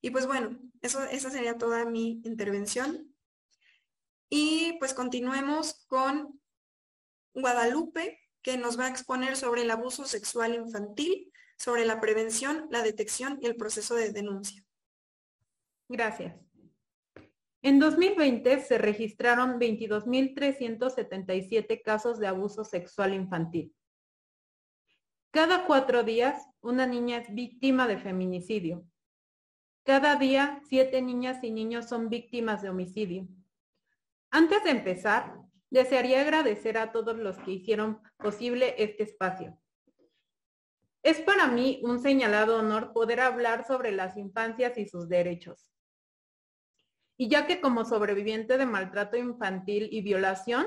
Y pues bueno, eso, esa sería toda mi intervención. Y pues continuemos con Guadalupe, que nos va a exponer sobre el abuso sexual infantil, sobre la prevención, la detección y el proceso de denuncia. Gracias. En 2020 se registraron 22.377 casos de abuso sexual infantil. Cada cuatro días, una niña es víctima de feminicidio. Cada día, siete niñas y niños son víctimas de homicidio. Antes de empezar, desearía agradecer a todos los que hicieron posible este espacio. Es para mí un señalado honor poder hablar sobre las infancias y sus derechos. Y ya que como sobreviviente de maltrato infantil y violación,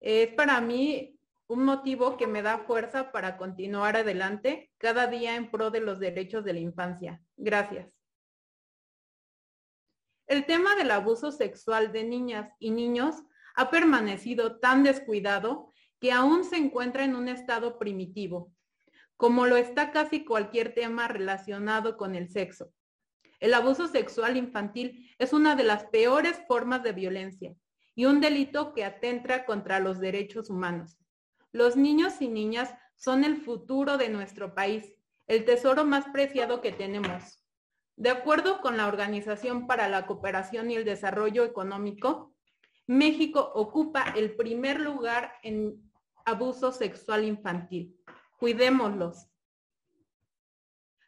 es para mí un motivo que me da fuerza para continuar adelante cada día en pro de los derechos de la infancia. Gracias. El tema del abuso sexual de niñas y niños ha permanecido tan descuidado que aún se encuentra en un estado primitivo, como lo está casi cualquier tema relacionado con el sexo. El abuso sexual infantil es una de las peores formas de violencia y un delito que atenta contra los derechos humanos. Los niños y niñas son el futuro de nuestro país, el tesoro más preciado que tenemos. De acuerdo con la Organización para la Cooperación y el Desarrollo Económico, México ocupa el primer lugar en abuso sexual infantil. Cuidémoslos.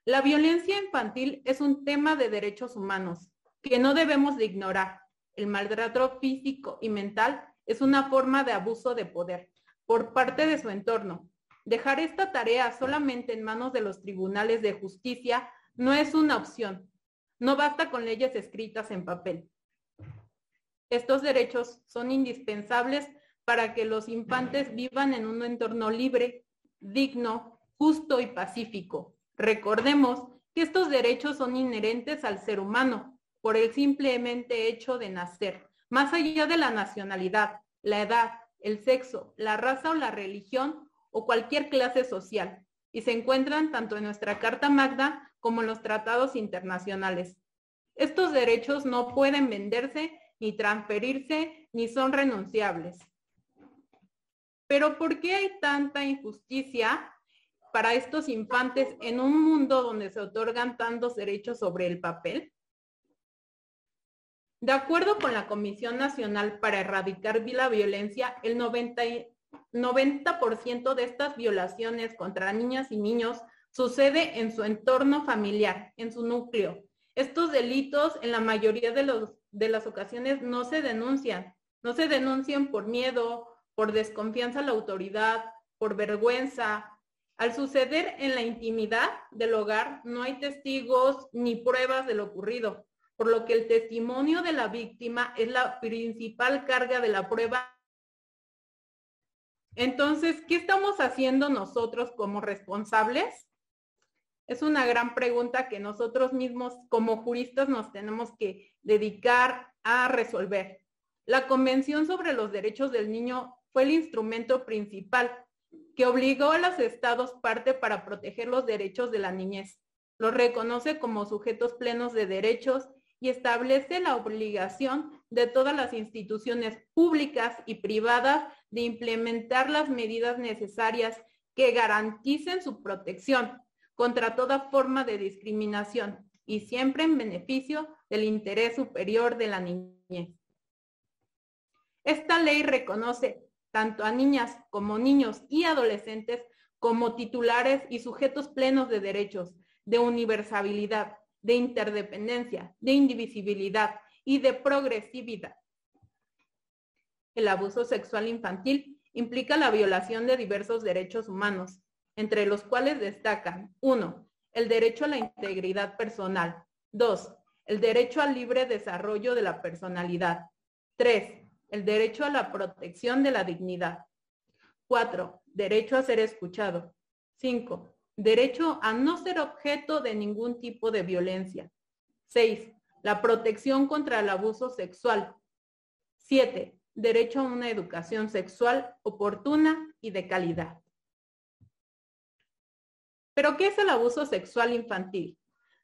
La violencia infantil es un tema de derechos humanos que no debemos de ignorar. El maltrato físico y mental es una forma de abuso de poder por parte de su entorno. Dejar esta tarea solamente en manos de los tribunales de justicia no es una opción. No basta con leyes escritas en papel. Estos derechos son indispensables para que los infantes vivan en un entorno libre, digno, justo y pacífico. Recordemos que estos derechos son inherentes al ser humano por el simplemente hecho de nacer, más allá de la nacionalidad, la edad, el sexo, la raza o la religión o cualquier clase social y se encuentran tanto en nuestra Carta Magna como en los tratados internacionales. Estos derechos no pueden venderse ni transferirse ni son renunciables. Pero ¿por qué hay tanta injusticia para estos infantes en un mundo donde se otorgan tantos derechos sobre el papel? De acuerdo con la Comisión Nacional para Erradicar la Violencia, el 90%, 90 de estas violaciones contra niñas y niños sucede en su entorno familiar, en su núcleo. Estos delitos en la mayoría de, de las ocasiones no se denuncian. No se denuncian por miedo, por desconfianza a la autoridad, por vergüenza. Al suceder en la intimidad del hogar, no hay testigos ni pruebas de lo ocurrido por lo que el testimonio de la víctima es la principal carga de la prueba. Entonces, ¿qué estamos haciendo nosotros como responsables? Es una gran pregunta que nosotros mismos como juristas nos tenemos que dedicar a resolver. La Convención sobre los Derechos del Niño fue el instrumento principal que obligó a los estados parte para proteger los derechos de la niñez. Los reconoce como sujetos plenos de derechos y establece la obligación de todas las instituciones públicas y privadas de implementar las medidas necesarias que garanticen su protección contra toda forma de discriminación y siempre en beneficio del interés superior de la niñez. Esta ley reconoce tanto a niñas como niños y adolescentes como titulares y sujetos plenos de derechos, de universalidad, de interdependencia, de indivisibilidad y de progresividad. El abuso sexual infantil implica la violación de diversos derechos humanos, entre los cuales destacan 1. El derecho a la integridad personal. 2. El derecho al libre desarrollo de la personalidad. 3. El derecho a la protección de la dignidad. 4. Derecho a ser escuchado. 5. derecho a no ser objeto de ningún tipo de violencia. 6. La protección contra el abuso sexual. 7. Derecho a una educación sexual oportuna y de calidad. ¿Pero qué es el abuso sexual infantil?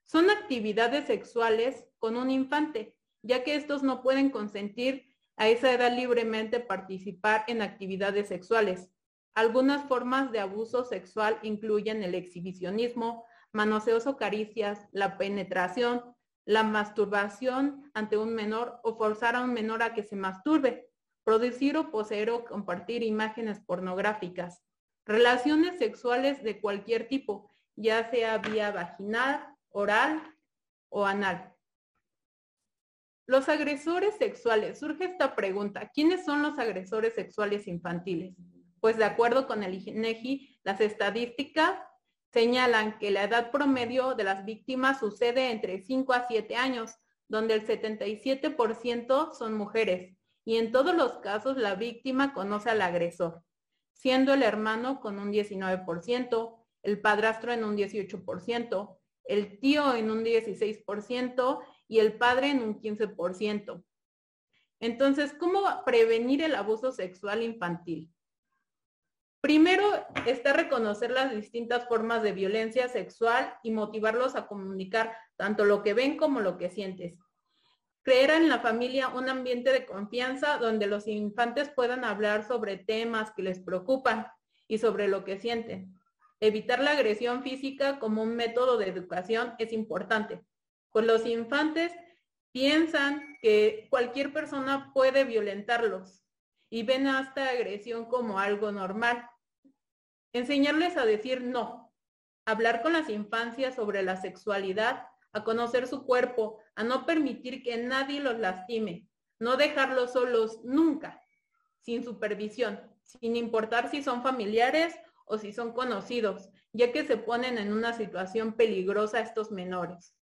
Son actividades sexuales con un infante, ya que estos no pueden consentir a esa edad libremente participar en actividades sexuales. Algunas formas de abuso sexual incluyen el exhibicionismo, manoseos o caricias, la penetración, la masturbación ante un menor o forzar a un menor a que se masturbe, producir o poseer o compartir imágenes pornográficas, relaciones sexuales de cualquier tipo, ya sea vía vaginal, oral o anal. Los agresores sexuales, surge esta pregunta, ¿quiénes son los agresores sexuales infantiles? Pues de acuerdo con el INEGI, las estadísticas señalan que la edad promedio de las víctimas sucede entre 5 a 7 años, donde el 77% son mujeres, y en todos los casos la víctima conoce al agresor, siendo el hermano con un 19%, el padrastro en un 18%, el tío en un 16% y el padre en un 15%. Entonces, ¿cómo prevenir el abuso sexual infantil? Primero está reconocer las distintas formas de violencia sexual y motivarlos a comunicar tanto lo que ven como lo que sientes. Crear en la familia un ambiente de confianza donde los infantes puedan hablar sobre temas que les preocupan y sobre lo que sienten. Evitar la agresión física como un método de educación es importante, pues los infantes piensan que cualquier persona puede violentarlos y ven a esta agresión como algo normal. Enseñarles a decir no, hablar con las infancias sobre la sexualidad, a conocer su cuerpo, a no permitir que nadie los lastime, no dejarlos solos nunca, sin supervisión, sin importar si son familiares o si son conocidos, ya que se ponen en una situación peligrosa estos menores.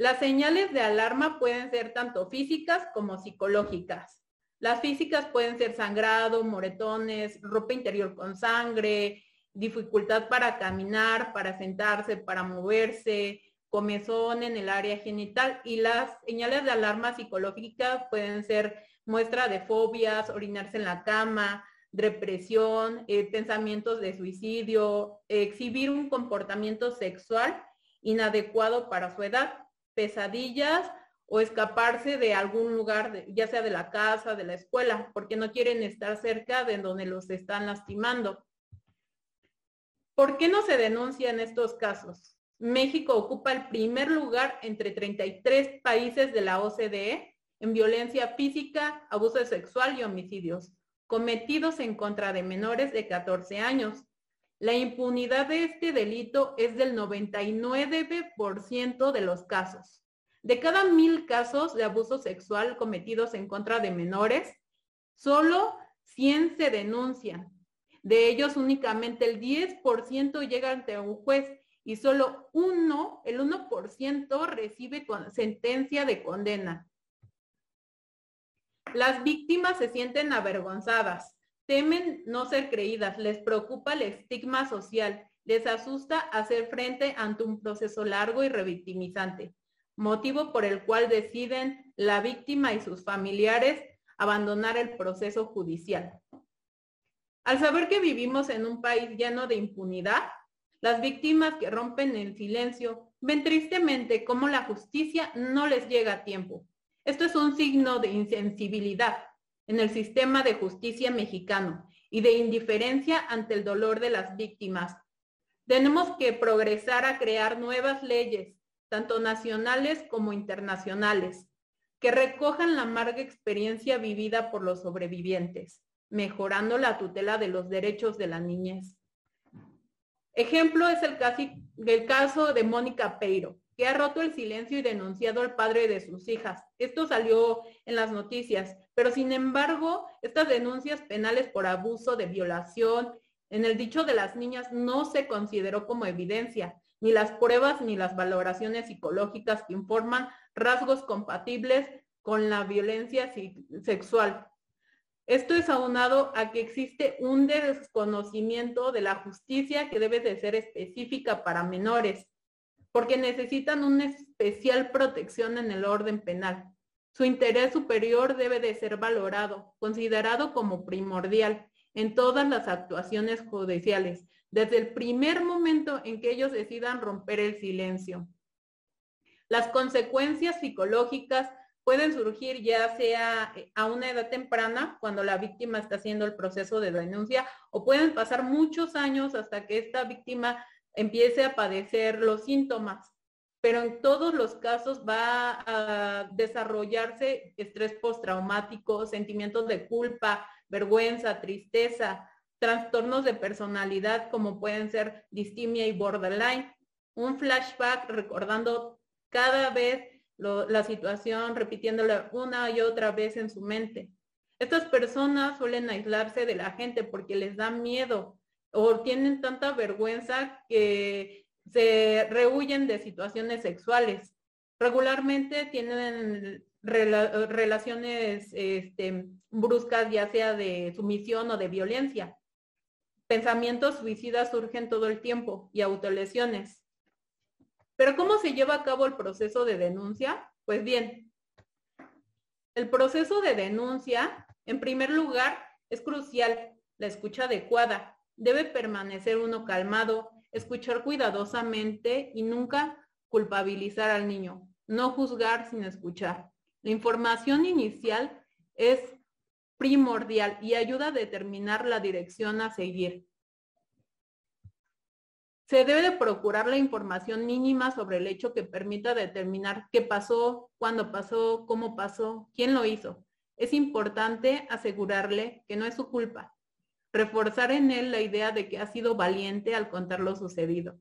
Las señales de alarma pueden ser tanto físicas como psicológicas. Las físicas pueden ser sangrado, moretones, ropa interior con sangre, dificultad para caminar, para sentarse, para moverse, comezón en el área genital y las señales de alarma psicológica pueden ser muestra de fobias, orinarse en la cama, depresión, eh, pensamientos de suicidio, exhibir un comportamiento sexual inadecuado para su edad pesadillas o escaparse de algún lugar, ya sea de la casa, de la escuela, porque no quieren estar cerca de donde los están lastimando. ¿Por qué no se denuncian estos casos? México ocupa el primer lugar entre 33 países de la OCDE en violencia física, abuso sexual y homicidios cometidos en contra de menores de 14 años. La impunidad de este delito es del 99% de los casos. De cada mil casos de abuso sexual cometidos en contra de menores, solo 100 se denuncian. De ellos únicamente el 10% llega ante un juez y solo uno, el 1% recibe sentencia de condena. Las víctimas se sienten avergonzadas, Temen no ser creídas, les preocupa el estigma social, les asusta hacer frente ante un proceso largo y revictimizante, motivo por el cual deciden la víctima y sus familiares abandonar el proceso judicial. Al saber que vivimos en un país lleno de impunidad, las víctimas que rompen el silencio ven tristemente cómo la justicia no les llega a tiempo. Esto es un signo de insensibilidad en el sistema de justicia mexicano y de indiferencia ante el dolor de las víctimas. Tenemos que progresar a crear nuevas leyes, tanto nacionales como internacionales, que recojan la amarga experiencia vivida por los sobrevivientes, mejorando la tutela de los derechos de la niñez. Ejemplo es el, el caso de Mónica Peiro, que ha roto el silencio y denunciado al padre de sus hijas. Esto salió en las noticias, pero sin embargo, estas denuncias penales por abuso de violación, en el dicho de las niñas, no se consideró como evidencia, ni las pruebas ni las valoraciones psicológicas que informan rasgos compatibles con la violencia sexual. Esto es aunado a que existe un desconocimiento de la justicia que debe de ser específica para menores, porque necesitan una especial protección en el orden penal. Su interés superior debe de ser valorado, considerado como primordial en todas las actuaciones judiciales, desde el primer momento en que ellos decidan romper el silencio. Las consecuencias psicológicas pueden surgir ya sea a una edad temprana, cuando la víctima está haciendo el proceso de denuncia, o pueden pasar muchos años hasta que esta víctima empiece a padecer los síntomas pero en todos los casos va a desarrollarse estrés postraumático, sentimientos de culpa, vergüenza, tristeza, trastornos de personalidad como pueden ser distimia y borderline, un flashback recordando cada vez la situación, repitiéndola una y otra vez en su mente. Estas personas suelen aislarse de la gente porque les da miedo o tienen tanta vergüenza que se rehuyen de situaciones sexuales. Regularmente tienen relaciones este, bruscas, ya sea de sumisión o de violencia. Pensamientos suicidas surgen todo el tiempo y autolesiones. Pero ¿cómo se lleva a cabo el proceso de denuncia? Pues bien, el proceso de denuncia, en primer lugar, es crucial la escucha adecuada. Debe permanecer uno calmado, escuchar cuidadosamente y nunca culpabilizar al niño, no juzgar sin escuchar. La información inicial es primordial y ayuda a determinar la dirección a seguir. Se debe de procurar la información mínima sobre el hecho que permita determinar qué pasó, cuándo pasó, cómo pasó, quién lo hizo. Es importante asegurarle que no es su culpa, reforzar en él la idea de que ha sido valiente al contar lo sucedido.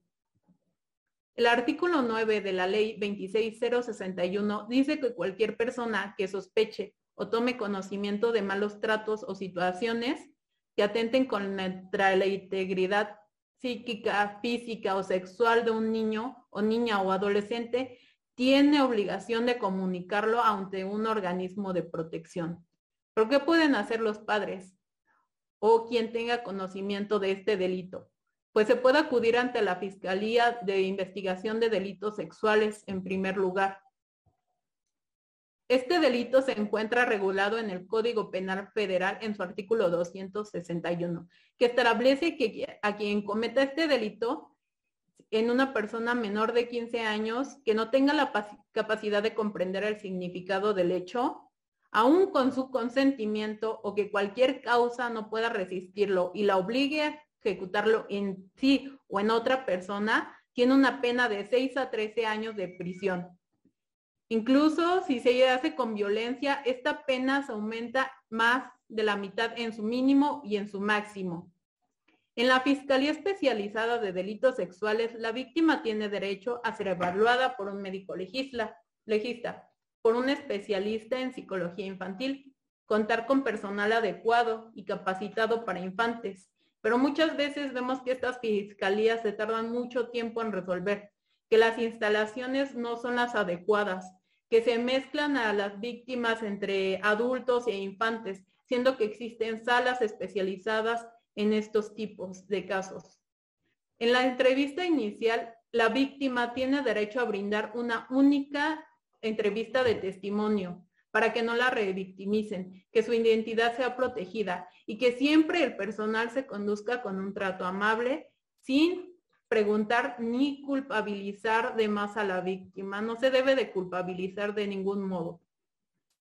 El artículo 9 de la ley 26061 dice que cualquier persona que sospeche o tome conocimiento de malos tratos o situaciones que atenten contra la integridad psíquica, física o sexual de un niño o niña o adolescente, tiene obligación de comunicarlo ante un organismo de protección. ¿Pero qué pueden hacer los padres? O quien tenga conocimiento de este delito. Pues se puede acudir ante la Fiscalía de Investigación de Delitos Sexuales en primer lugar. Este delito se encuentra regulado en el Código Penal Federal en su artículo 261, que establece que a quien cometa este delito en una persona menor de 15 años que no tenga la capacidad de comprender el significado del hecho aún con su consentimiento o que cualquier causa no pueda resistirlo y la obligue a ejecutarlo en sí o en otra persona, tiene una pena de 6 a 13 años de prisión. Incluso si se hace con violencia, esta pena se aumenta más de la mitad en su mínimo y en su máximo. En la Fiscalía Especializada de Delitos Sexuales, la víctima tiene derecho a ser evaluada por un médico legista, por un especialista en psicología infantil, contar con personal adecuado y capacitado para infantes. Pero muchas veces vemos que estas fiscalías se tardan mucho tiempo en resolver, que las instalaciones no son las adecuadas, que se mezclan a las víctimas entre adultos e infantes, siendo que existen salas especializadas en estos tipos de casos. En la entrevista inicial, la víctima tiene derecho a brindar una única entrevista de testimonio para que no la revictimicen, que su identidad sea protegida y que siempre el personal se conduzca con un trato amable sin preguntar ni culpabilizar de más a la víctima. No se debe de culpabilizar de ningún modo.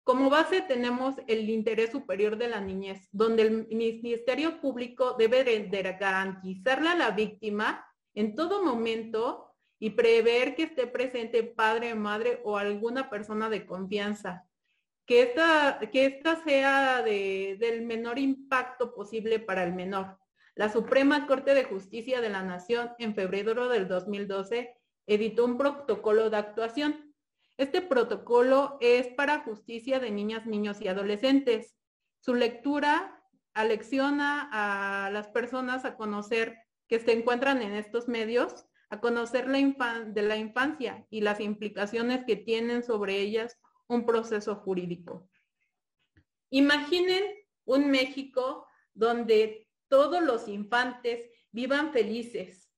Como base tenemos el interés superior de la niñez, donde el Ministerio Público debe de garantizarle a la víctima en todo momento y prever que esté presente padre, madre o alguna persona de confianza. Que esta, que esta sea de, del menor impacto posible para el menor. La Suprema Corte de Justicia de la Nación en febrero del 2012 editó un protocolo de actuación. Este protocolo es para justicia de niñas, niños y adolescentes. Su lectura alecciona a las personas a conocer que se encuentran en estos medios a conocer la de la infancia y las implicaciones que tienen sobre ellas un proceso jurídico. Imaginen un México donde todos los infantes vivan felices,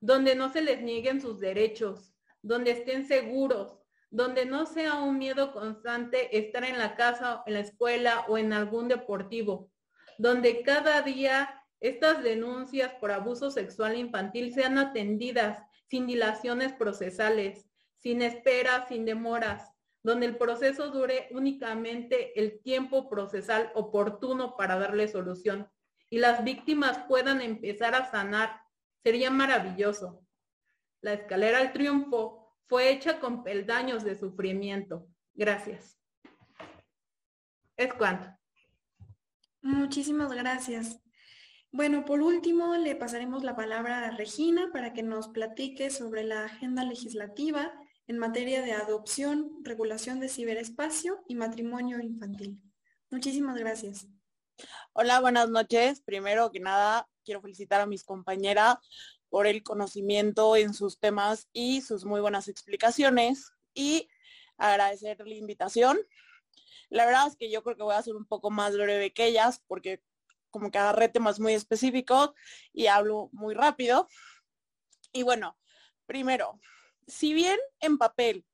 donde no se les nieguen sus derechos, donde estén seguros, donde no sea un miedo constante estar en la casa, en la escuela o en algún deportivo, donde cada día estas denuncias por abuso sexual infantil sean atendidas sin dilaciones procesales, sin esperas, sin demoras, donde el proceso dure únicamente el tiempo procesal oportuno para darle solución y las víctimas puedan empezar a sanar. Sería maravilloso. La escalera al triunfo fue hecha con peldaños de sufrimiento. Gracias. Es cuanto. Muchísimas gracias. Bueno, por último, le pasaremos la palabra a Regina para que nos platique sobre la agenda legislativa en materia de adopción, regulación de ciberespacio y matrimonio infantil. Muchísimas gracias. Hola, buenas noches. Primero que nada, quiero felicitar a mis compañeras por el conocimiento en sus temas y sus muy buenas explicaciones y agradecer la invitación. La verdad es que yo creo que voy a ser un poco más breve que ellas porque como que agarré temas muy específicos y hablo muy rápido. Y bueno, primero, si bien en papel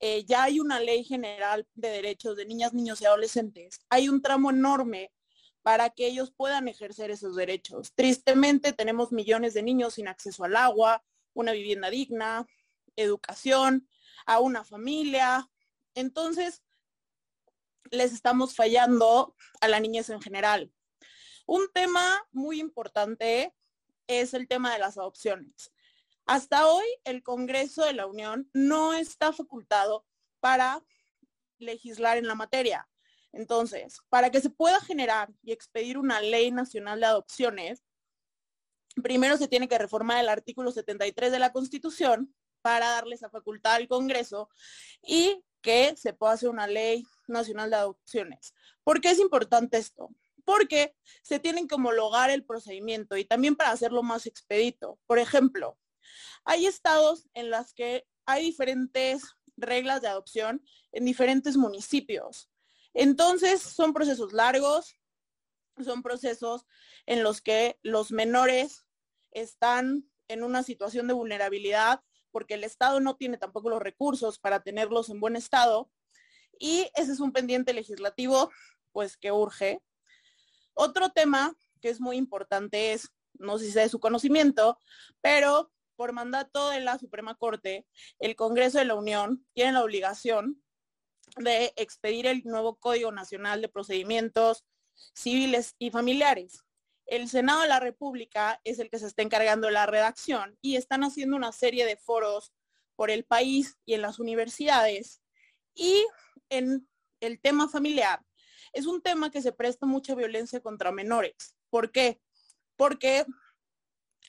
eh, ya hay una ley general de derechos de niñas, niños y adolescentes, hay un tramo enorme para que ellos puedan ejercer esos derechos. Tristemente tenemos millones de niños sin acceso al agua, una vivienda digna, educación, a una familia. Entonces, les estamos fallando a la niñez en general. Un tema muy importante es el tema de las adopciones. Hasta hoy el Congreso de la Unión no está facultado para legislar en la materia. Entonces, para que se pueda generar y expedir una ley nacional de adopciones, primero se tiene que reformar el artículo 73 de la Constitución para darle esa facultad al Congreso y que se pueda hacer una ley nacional de adopciones. ¿Por qué es importante esto? Porque se tienen que homologar el procedimiento y también para hacerlo más expedito. Por ejemplo, hay estados en los que hay diferentes reglas de adopción en diferentes municipios. Entonces, son procesos largos, son procesos en los que los menores están en una situación de vulnerabilidad porque el Estado no tiene tampoco los recursos para tenerlos en buen estado. Y ese es un pendiente legislativo, pues, que urge. Otro tema que es muy importante es, no sé si sea de su conocimiento, pero por mandato de la Suprema Corte, el Congreso de la Unión tiene la obligación de expedir el nuevo Código Nacional de Procedimientos Civiles y Familiares. El Senado de la República es el que se está encargando de la redacción y están haciendo una serie de foros por el país y en las universidades. Y en el tema familiar, es un tema que se presta mucha violencia contra menores. ¿Por qué? Porque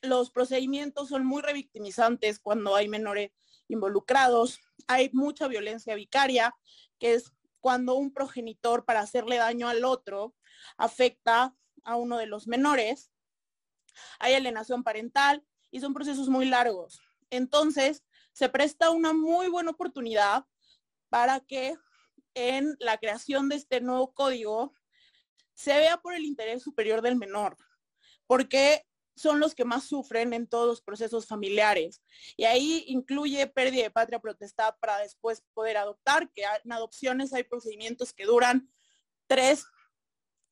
los procedimientos son muy revictimizantes cuando hay menores involucrados. Hay mucha violencia vicaria, que es cuando un progenitor para hacerle daño al otro afecta a uno de los menores. Hay alienación parental y son procesos muy largos. Entonces, se presta una muy buena oportunidad para que en la creación de este nuevo código se vea por el interés superior del menor, porque son los que más sufren en todos los procesos familiares. Y ahí incluye pérdida de patria protestada para después poder adoptar, que en adopciones hay procedimientos que duran tres,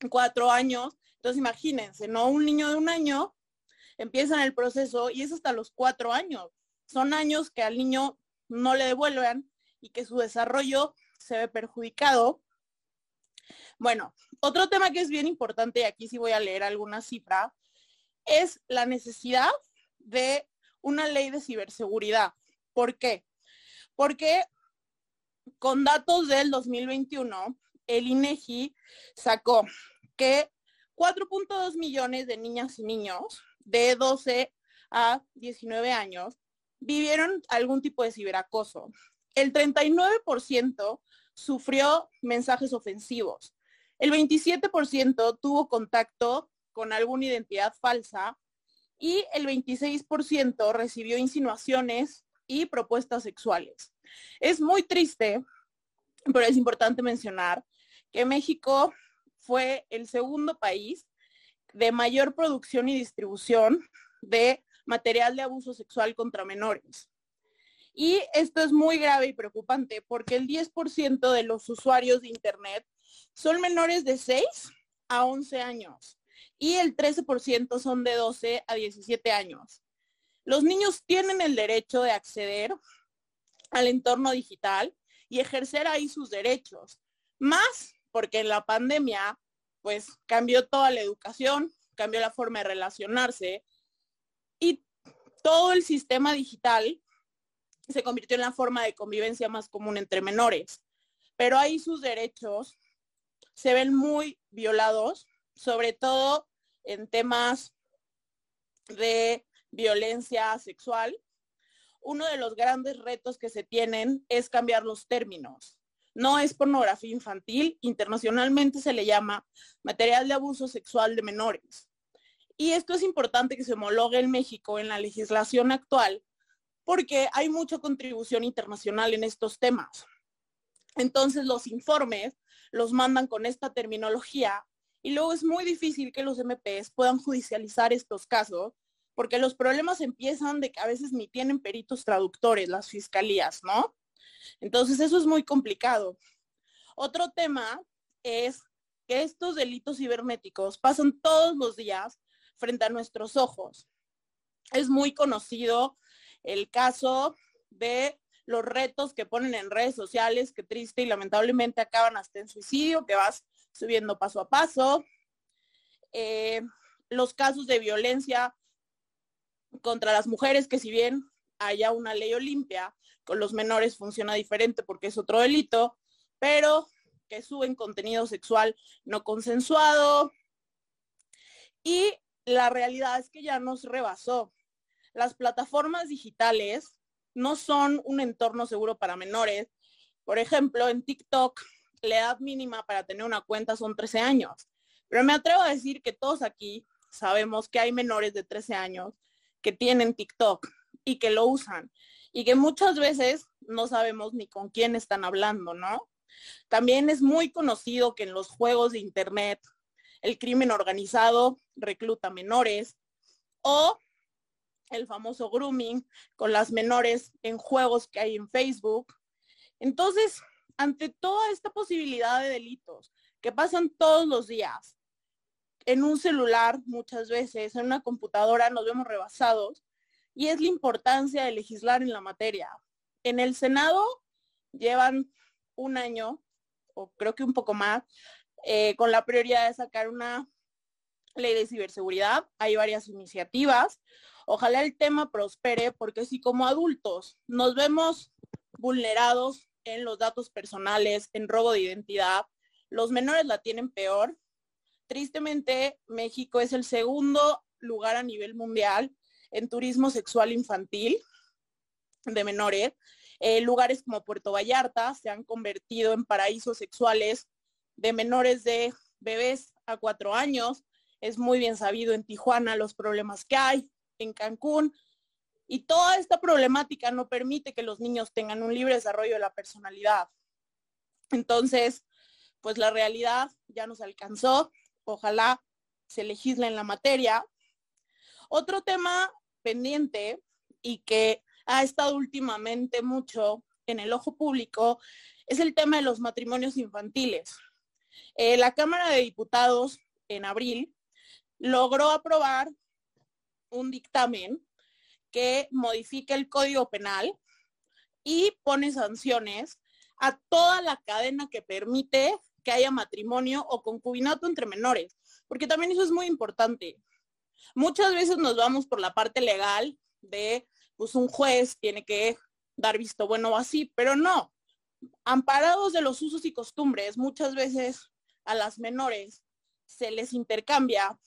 cuatro años. Entonces imagínense, ¿no? Un niño de un año empieza en el proceso y es hasta los cuatro años. Son años que al niño no le devuelven y que su desarrollo se ve perjudicado. Bueno, otro tema que es bien importante, y aquí sí voy a leer alguna cifra, es la necesidad de una ley de ciberseguridad. ¿Por qué? Porque con datos del 2021, el INEGI sacó que 4.2 millones de niñas y niños de 12 a 19 años vivieron algún tipo de ciberacoso. El 39% sufrió mensajes ofensivos. El 27% tuvo contacto con alguna identidad falsa y el 26% recibió insinuaciones y propuestas sexuales. Es muy triste, pero es importante mencionar que México fue el segundo país de mayor producción y distribución de material de abuso sexual contra menores. Y esto es muy grave y preocupante porque el 10% de los usuarios de Internet son menores de 6 a 11 años y el 13% son de 12 a 17 años. Los niños tienen el derecho de acceder al entorno digital y ejercer ahí sus derechos, más porque en la pandemia pues cambió toda la educación, cambió la forma de relacionarse y todo el sistema digital se convirtió en la forma de convivencia más común entre menores. Pero ahí sus derechos se ven muy violados, sobre todo en temas de violencia sexual. Uno de los grandes retos que se tienen es cambiar los términos. No es pornografía infantil, internacionalmente se le llama material de abuso sexual de menores. Y esto es importante que se homologue en México en la legislación actual porque hay mucha contribución internacional en estos temas. Entonces los informes los mandan con esta terminología y luego es muy difícil que los MPs puedan judicializar estos casos porque los problemas empiezan de que a veces ni tienen peritos traductores las fiscalías, ¿no? Entonces eso es muy complicado. Otro tema es que estos delitos cibernéticos pasan todos los días frente a nuestros ojos. Es muy conocido el caso de los retos que ponen en redes sociales, que triste y lamentablemente acaban hasta en suicidio, que vas subiendo paso a paso. Eh, los casos de violencia contra las mujeres, que si bien haya una ley olimpia, con los menores funciona diferente porque es otro delito, pero que suben contenido sexual no consensuado. Y la realidad es que ya nos rebasó las plataformas digitales no son un entorno seguro para menores. Por ejemplo, en TikTok, la edad mínima para tener una cuenta son 13 años. Pero me atrevo a decir que todos aquí sabemos que hay menores de 13 años que tienen TikTok y que lo usan y que muchas veces no sabemos ni con quién están hablando, ¿no? También es muy conocido que en los juegos de Internet el crimen organizado recluta menores o el famoso grooming con las menores en juegos que hay en Facebook. Entonces, ante toda esta posibilidad de delitos que pasan todos los días, en un celular muchas veces, en una computadora nos vemos rebasados y es la importancia de legislar en la materia. En el Senado llevan un año, o creo que un poco más, eh, con la prioridad de sacar una ley de ciberseguridad. Hay varias iniciativas. Ojalá el tema prospere porque si como adultos nos vemos vulnerados en los datos personales, en robo de identidad, los menores la tienen peor. Tristemente, México es el segundo lugar a nivel mundial en turismo sexual infantil de menores. Eh, lugares como Puerto Vallarta se han convertido en paraísos sexuales de menores de bebés a cuatro años. Es muy bien sabido en Tijuana los problemas que hay en Cancún. Y toda esta problemática no permite que los niños tengan un libre desarrollo de la personalidad. Entonces, pues la realidad ya nos alcanzó. Ojalá se legisle en la materia. Otro tema pendiente y que ha estado últimamente mucho en el ojo público es el tema de los matrimonios infantiles. Eh, la Cámara de Diputados en abril logró aprobar un dictamen que modifique el Código Penal y pone sanciones a toda la cadena que permite que haya matrimonio o concubinato entre menores, porque también eso es muy importante. Muchas veces nos vamos por la parte legal de, pues un juez tiene que dar visto bueno o así, pero no. Amparados de los usos y costumbres, muchas veces a las menores se les intercambia,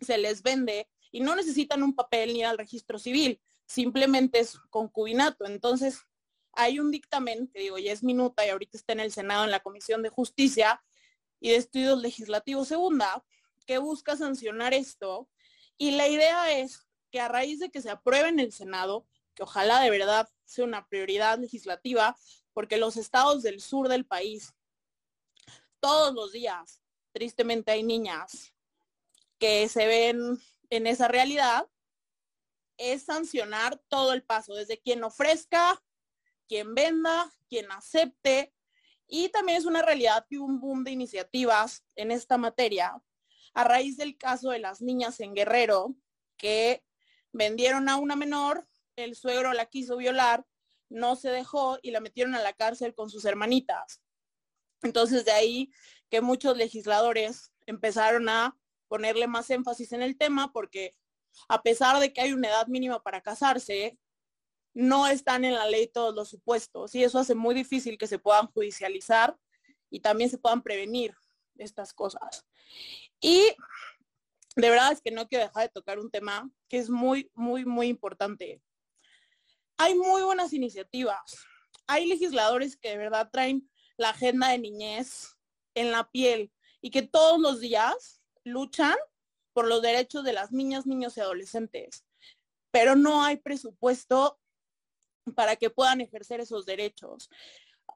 se les vende y no necesitan un papel ni al registro civil, simplemente es concubinato. Entonces, hay un dictamen, que digo, ya es minuta y ahorita está en el Senado en la Comisión de Justicia y de Estudios Legislativos Segunda, que busca sancionar esto. Y la idea es que a raíz de que se apruebe en el Senado, que ojalá de verdad sea una prioridad legislativa, porque los estados del sur del país todos los días tristemente hay niñas que se ven en esa realidad, es sancionar todo el paso, desde quien ofrezca, quien venda, quien acepte. Y también es una realidad que hubo un boom de iniciativas en esta materia a raíz del caso de las niñas en Guerrero que vendieron a una menor, el suegro la quiso violar, no se dejó y la metieron a la cárcel con sus hermanitas. Entonces de ahí que muchos legisladores empezaron a ponerle más énfasis en el tema porque a pesar de que hay una edad mínima para casarse, no están en la ley todos los supuestos y eso hace muy difícil que se puedan judicializar y también se puedan prevenir estas cosas. Y de verdad es que no quiero dejar de tocar un tema que es muy, muy, muy importante. Hay muy buenas iniciativas. Hay legisladores que de verdad traen la agenda de niñez en la piel y que todos los días luchan por los derechos de las niñas, niños y adolescentes. Pero no hay presupuesto para que puedan ejercer esos derechos.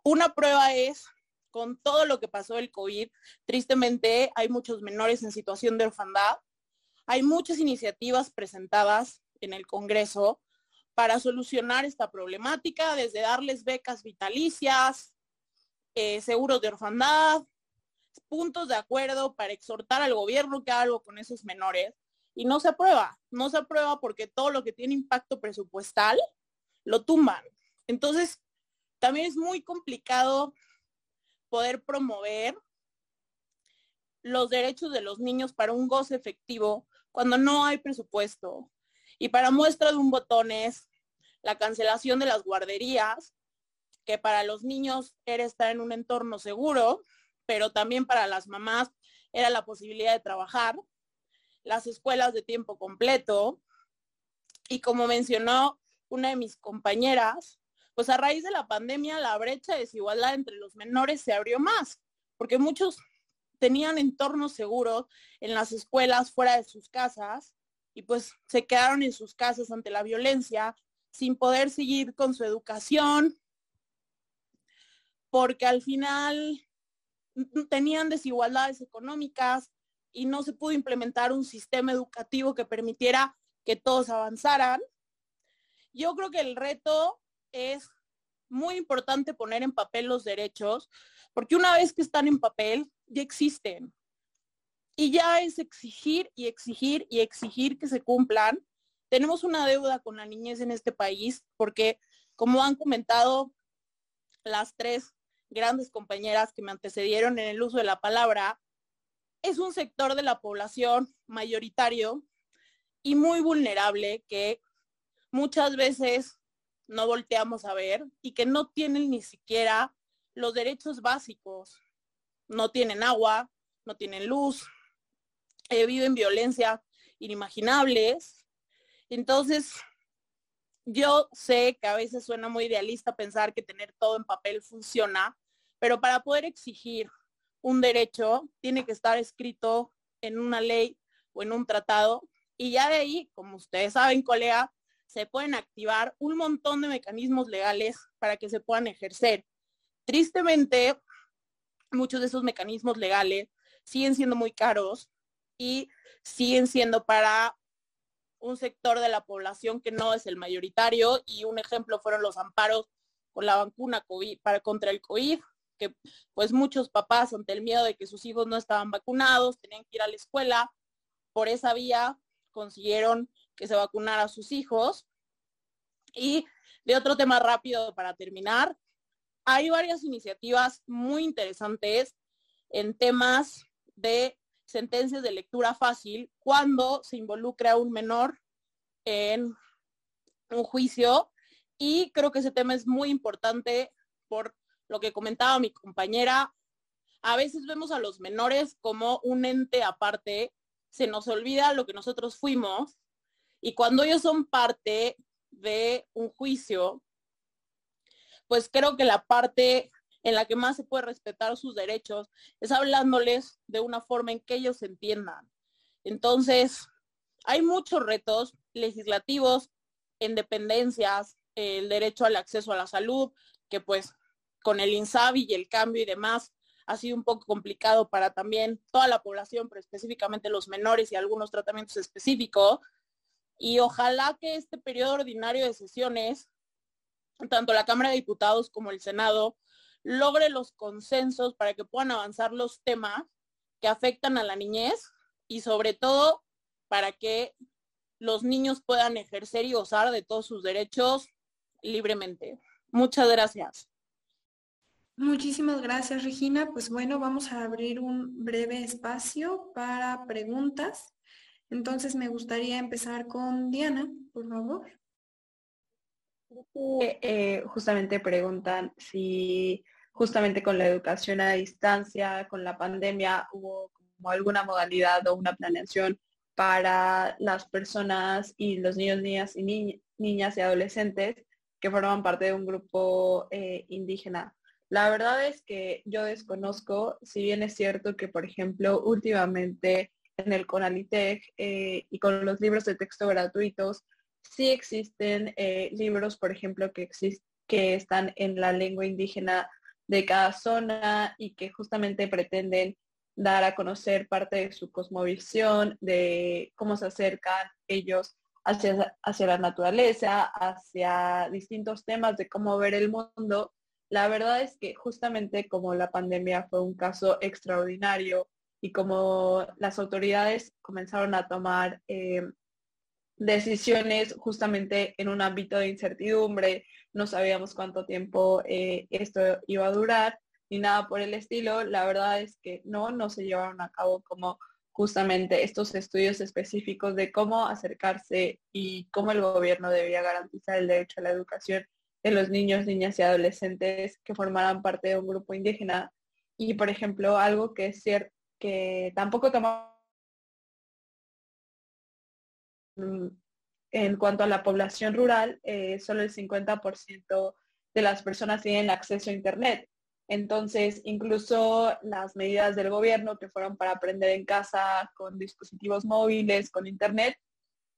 Una prueba es con todo lo que pasó el COVID, tristemente hay muchos menores en situación de orfandad. Hay muchas iniciativas presentadas en el Congreso para solucionar esta problemática, desde darles becas vitalicias, eh, seguros de orfandad, puntos de acuerdo para exhortar al gobierno que haga algo con esos menores. Y no se aprueba, no se aprueba porque todo lo que tiene impacto presupuestal lo tumban. Entonces, también es muy complicado poder promover los derechos de los niños para un goce efectivo cuando no hay presupuesto. Y para muestra de un botón es la cancelación de las guarderías, que para los niños era estar en un entorno seguro, pero también para las mamás era la posibilidad de trabajar, las escuelas de tiempo completo. Y como mencionó una de mis compañeras, pues a raíz de la pandemia la brecha de desigualdad entre los menores se abrió más, porque muchos tenían entornos seguros en las escuelas fuera de sus casas y pues se quedaron en sus casas ante la violencia sin poder seguir con su educación, porque al final tenían desigualdades económicas y no se pudo implementar un sistema educativo que permitiera que todos avanzaran. Yo creo que el reto es muy importante poner en papel los derechos, porque una vez que están en papel, ya existen. Y ya es exigir y exigir y exigir que se cumplan. Tenemos una deuda con la niñez en este país, porque como han comentado las tres grandes compañeras que me antecedieron en el uso de la palabra, es un sector de la población mayoritario y muy vulnerable que muchas veces no volteamos a ver y que no tienen ni siquiera los derechos básicos. No tienen agua, no tienen luz, eh, viven violencia inimaginables. Entonces, yo sé que a veces suena muy idealista pensar que tener todo en papel funciona, pero para poder exigir un derecho tiene que estar escrito en una ley o en un tratado. Y ya de ahí, como ustedes saben, colega, se pueden activar un montón de mecanismos legales para que se puedan ejercer. Tristemente, muchos de esos mecanismos legales siguen siendo muy caros y siguen siendo para un sector de la población que no es el mayoritario y un ejemplo fueron los amparos con la vacuna COVID, para contra el COVID, que pues muchos papás ante el miedo de que sus hijos no estaban vacunados, tenían que ir a la escuela, por esa vía consiguieron que se vacunara a sus hijos. Y de otro tema rápido para terminar, hay varias iniciativas muy interesantes en temas de sentencias de lectura fácil cuando se involucra a un menor en un juicio. Y creo que ese tema es muy importante por lo que comentaba mi compañera. A veces vemos a los menores como un ente aparte, se nos olvida lo que nosotros fuimos. Y cuando ellos son parte de un juicio, pues creo que la parte en la que más se puede respetar sus derechos es hablándoles de una forma en que ellos entiendan. Entonces, hay muchos retos legislativos en dependencias, el derecho al acceso a la salud, que pues con el INSABI y el cambio y demás ha sido un poco complicado para también toda la población, pero específicamente los menores y algunos tratamientos específicos. Y ojalá que este periodo ordinario de sesiones, tanto la Cámara de Diputados como el Senado, logre los consensos para que puedan avanzar los temas que afectan a la niñez y sobre todo para que los niños puedan ejercer y gozar de todos sus derechos libremente. Muchas gracias. Muchísimas gracias, Regina. Pues bueno, vamos a abrir un breve espacio para preguntas. Entonces me gustaría empezar con Diana, por favor. Eh, justamente preguntan si justamente con la educación a distancia, con la pandemia, hubo como alguna modalidad o una planeación para las personas y los niños, niñas y niñas y adolescentes que forman parte de un grupo eh, indígena. La verdad es que yo desconozco, si bien es cierto que, por ejemplo, últimamente en el Conalitec eh, y con los libros de texto gratuitos, sí existen eh, libros, por ejemplo, que, que están en la lengua indígena de cada zona y que justamente pretenden dar a conocer parte de su cosmovisión, de cómo se acercan ellos hacia, hacia la naturaleza, hacia distintos temas de cómo ver el mundo. La verdad es que justamente como la pandemia fue un caso extraordinario y como las autoridades comenzaron a tomar eh, decisiones justamente en un ámbito de incertidumbre, no sabíamos cuánto tiempo eh, esto iba a durar, ni nada por el estilo. La verdad es que no, no se llevaron a cabo como justamente estos estudios específicos de cómo acercarse y cómo el gobierno debía garantizar el derecho a la educación de los niños, niñas y adolescentes que formaran parte de un grupo indígena. Y, por ejemplo, algo que es cierto, que tampoco tomamos en cuanto a la población rural, eh, solo el 50% de las personas tienen acceso a Internet. Entonces, incluso las medidas del gobierno que fueron para aprender en casa con dispositivos móviles, con Internet,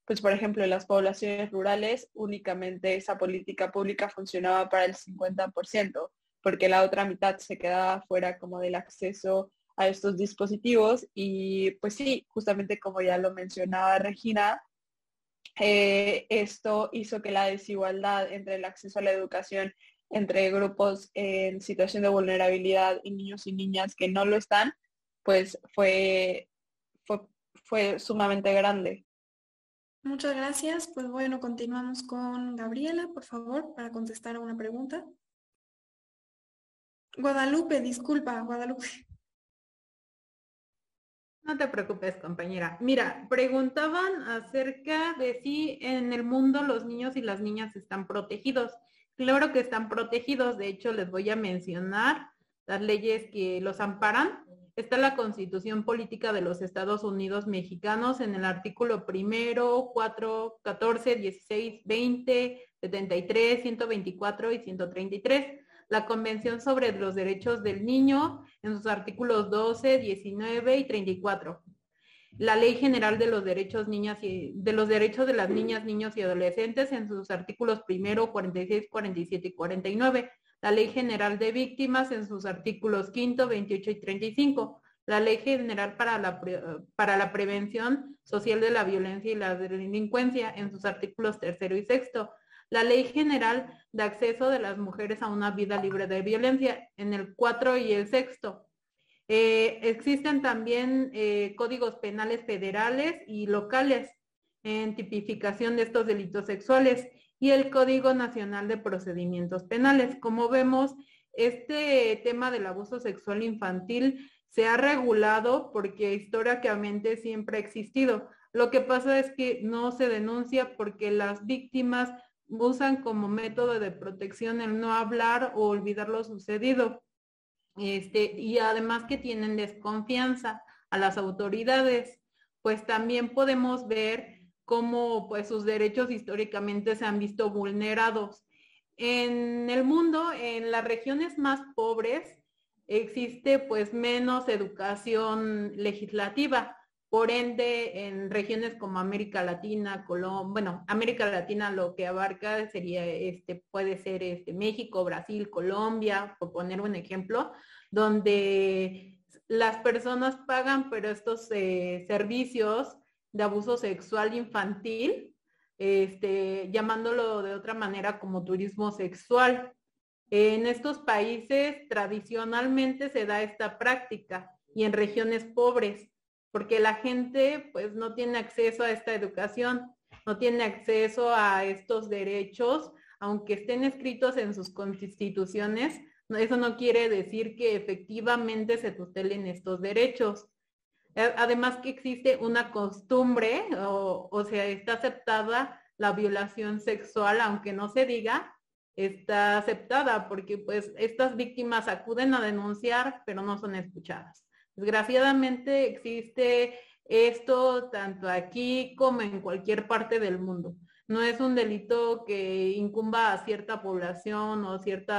pues por ejemplo en las poblaciones rurales únicamente esa política pública funcionaba para el 50%, porque la otra mitad se quedaba fuera como del acceso a estos dispositivos y pues sí, justamente como ya lo mencionaba Regina, eh, esto hizo que la desigualdad entre el acceso a la educación entre grupos en situación de vulnerabilidad y niños y niñas que no lo están, pues fue, fue, fue sumamente grande. Muchas gracias. Pues bueno, continuamos con Gabriela, por favor, para contestar a una pregunta. Guadalupe, disculpa, Guadalupe. No te preocupes, compañera. Mira, preguntaban acerca de si en el mundo los niños y las niñas están protegidos. Claro que están protegidos, de hecho les voy a mencionar las leyes que los amparan. Está la Constitución Política de los Estados Unidos Mexicanos en el artículo primero, 4, 14, 16, 20, 73, 124 y 133. La Convención sobre los Derechos del Niño en sus artículos 12, 19 y 34 la Ley General de los Derechos Niñas y de los Derechos de las Niñas, Niños y Adolescentes en sus artículos primero, 46, 47 y 49, la Ley General de Víctimas en sus artículos quinto, 28 y 35, la Ley General para la, para la Prevención Social de la Violencia y la Delincuencia en sus artículos tercero y sexto, la Ley General de Acceso de las Mujeres a una Vida Libre de Violencia en el 4 y el sexto, eh, existen también eh, códigos penales federales y locales en tipificación de estos delitos sexuales y el Código Nacional de Procedimientos Penales. Como vemos, este tema del abuso sexual infantil se ha regulado porque históricamente siempre ha existido. Lo que pasa es que no se denuncia porque las víctimas usan como método de protección el no hablar o olvidar lo sucedido. Este, y además que tienen desconfianza a las autoridades, pues también podemos ver cómo pues sus derechos históricamente se han visto vulnerados. En el mundo, en las regiones más pobres, existe pues menos educación legislativa. Por ende, en regiones como América Latina, Colombia, bueno, América Latina lo que abarca sería, este, puede ser este, México, Brasil, Colombia, por poner un ejemplo, donde las personas pagan, pero estos eh, servicios de abuso sexual infantil, este, llamándolo de otra manera como turismo sexual. En estos países tradicionalmente se da esta práctica y en regiones pobres, porque la gente pues no tiene acceso a esta educación, no tiene acceso a estos derechos, aunque estén escritos en sus constituciones, eso no quiere decir que efectivamente se tutelen estos derechos. Además que existe una costumbre o, o sea, está aceptada la violación sexual, aunque no se diga, está aceptada porque pues estas víctimas acuden a denunciar, pero no son escuchadas. Desgraciadamente existe esto tanto aquí como en cualquier parte del mundo. No es un delito que incumba a cierta población o cierto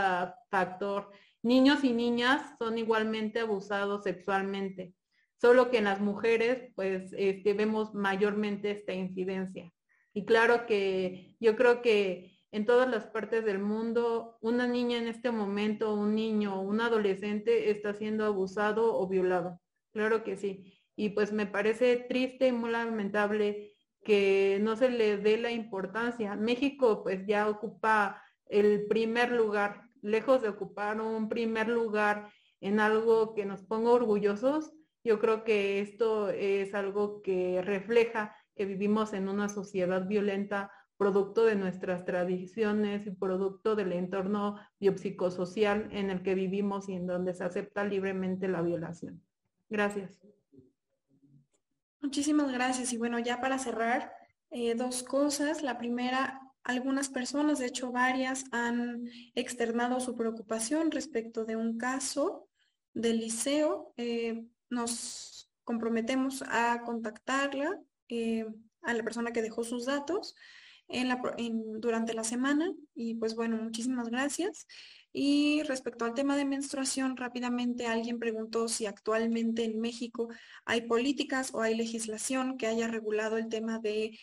factor. Niños y niñas son igualmente abusados sexualmente, solo que en las mujeres pues este, vemos mayormente esta incidencia. Y claro que yo creo que en todas las partes del mundo, una niña en este momento, un niño, un adolescente está siendo abusado o violado. Claro que sí. Y pues me parece triste y muy lamentable que no se le dé la importancia. México pues ya ocupa el primer lugar, lejos de ocupar un primer lugar en algo que nos ponga orgullosos. Yo creo que esto es algo que refleja que vivimos en una sociedad violenta producto de nuestras tradiciones y producto del entorno biopsicosocial en el que vivimos y en donde se acepta libremente la violación. Gracias. Muchísimas gracias. Y bueno, ya para cerrar, eh, dos cosas. La primera, algunas personas, de hecho varias, han externado su preocupación respecto de un caso del liceo. Eh, nos comprometemos a contactarla, eh, a la persona que dejó sus datos durante la semana y pues bueno, muchísimas gracias. Y respecto al tema de menstruación, rápidamente alguien preguntó si actualmente en México hay políticas o hay legislación que haya regulado el tema de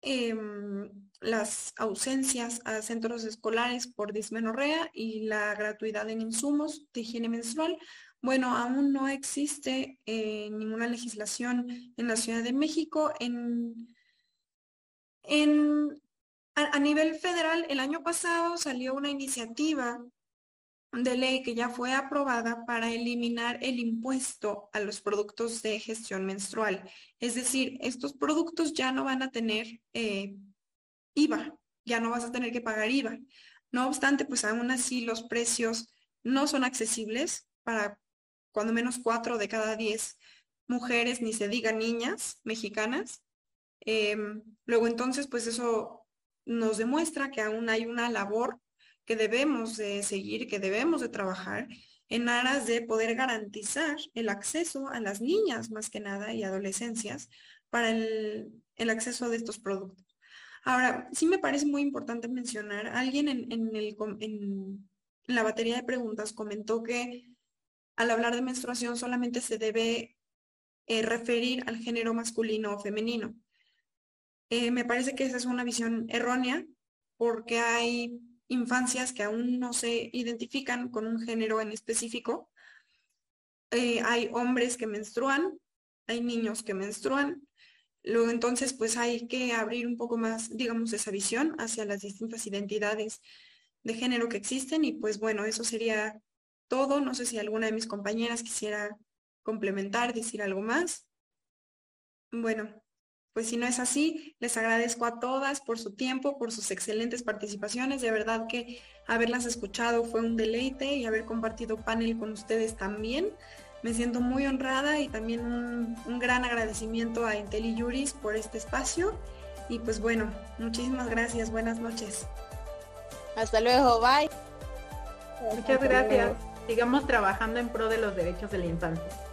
em, las ausencias a centros escolares por dismenorrea y la gratuidad en insumos de higiene menstrual. Bueno, aún no existe eh, ninguna legislación en la Ciudad de México. En, a, nivel federal, el año pasado salió una iniciativa de ley que ya fue aprobada para eliminar el impuesto a los productos de gestión menstrual. Es decir, estos productos ya no van a tener eh, IVA, ya no vas a tener que pagar IVA. No obstante, pues aún así los precios no son accesibles para cuando menos cuatro de cada diez mujeres, ni se diga niñas mexicanas. Em, luego entonces, pues eso nos demuestra que aún hay una labor que debemos de seguir, que debemos de trabajar en aras de poder garantizar el acceso a las niñas más que nada y adolescencias para el, acceso de estos productos. Ahora, sí me parece muy importante mencionar, alguien en, el, en la batería de preguntas comentó que al hablar de menstruación solamente se debe eh, referir al género masculino o femenino. Eh, me parece que esa es una visión errónea porque hay infancias que aún no se identifican con un género en específico. Eh, hay hombres que menstruan, hay niños que menstruan. Luego entonces pues hay que abrir un poco más, digamos, esa visión hacia las distintas identidades de género que existen y pues bueno, eso sería todo. No sé si alguna de mis compañeras quisiera complementar, decir algo más. Bueno, pues si no es así, les agradezco a todas por su tiempo, por sus excelentes participaciones. De verdad que haberlas escuchado fue un deleite y haber compartido panel con ustedes también. Me siento muy honrada y también un, gran agradecimiento a IntelliJuris por este espacio. Y pues bueno, muchísimas gracias. Buenas noches. Hasta luego. Bye. Muchas gracias. Sigamos trabajando en pro de los derechos de la infancia.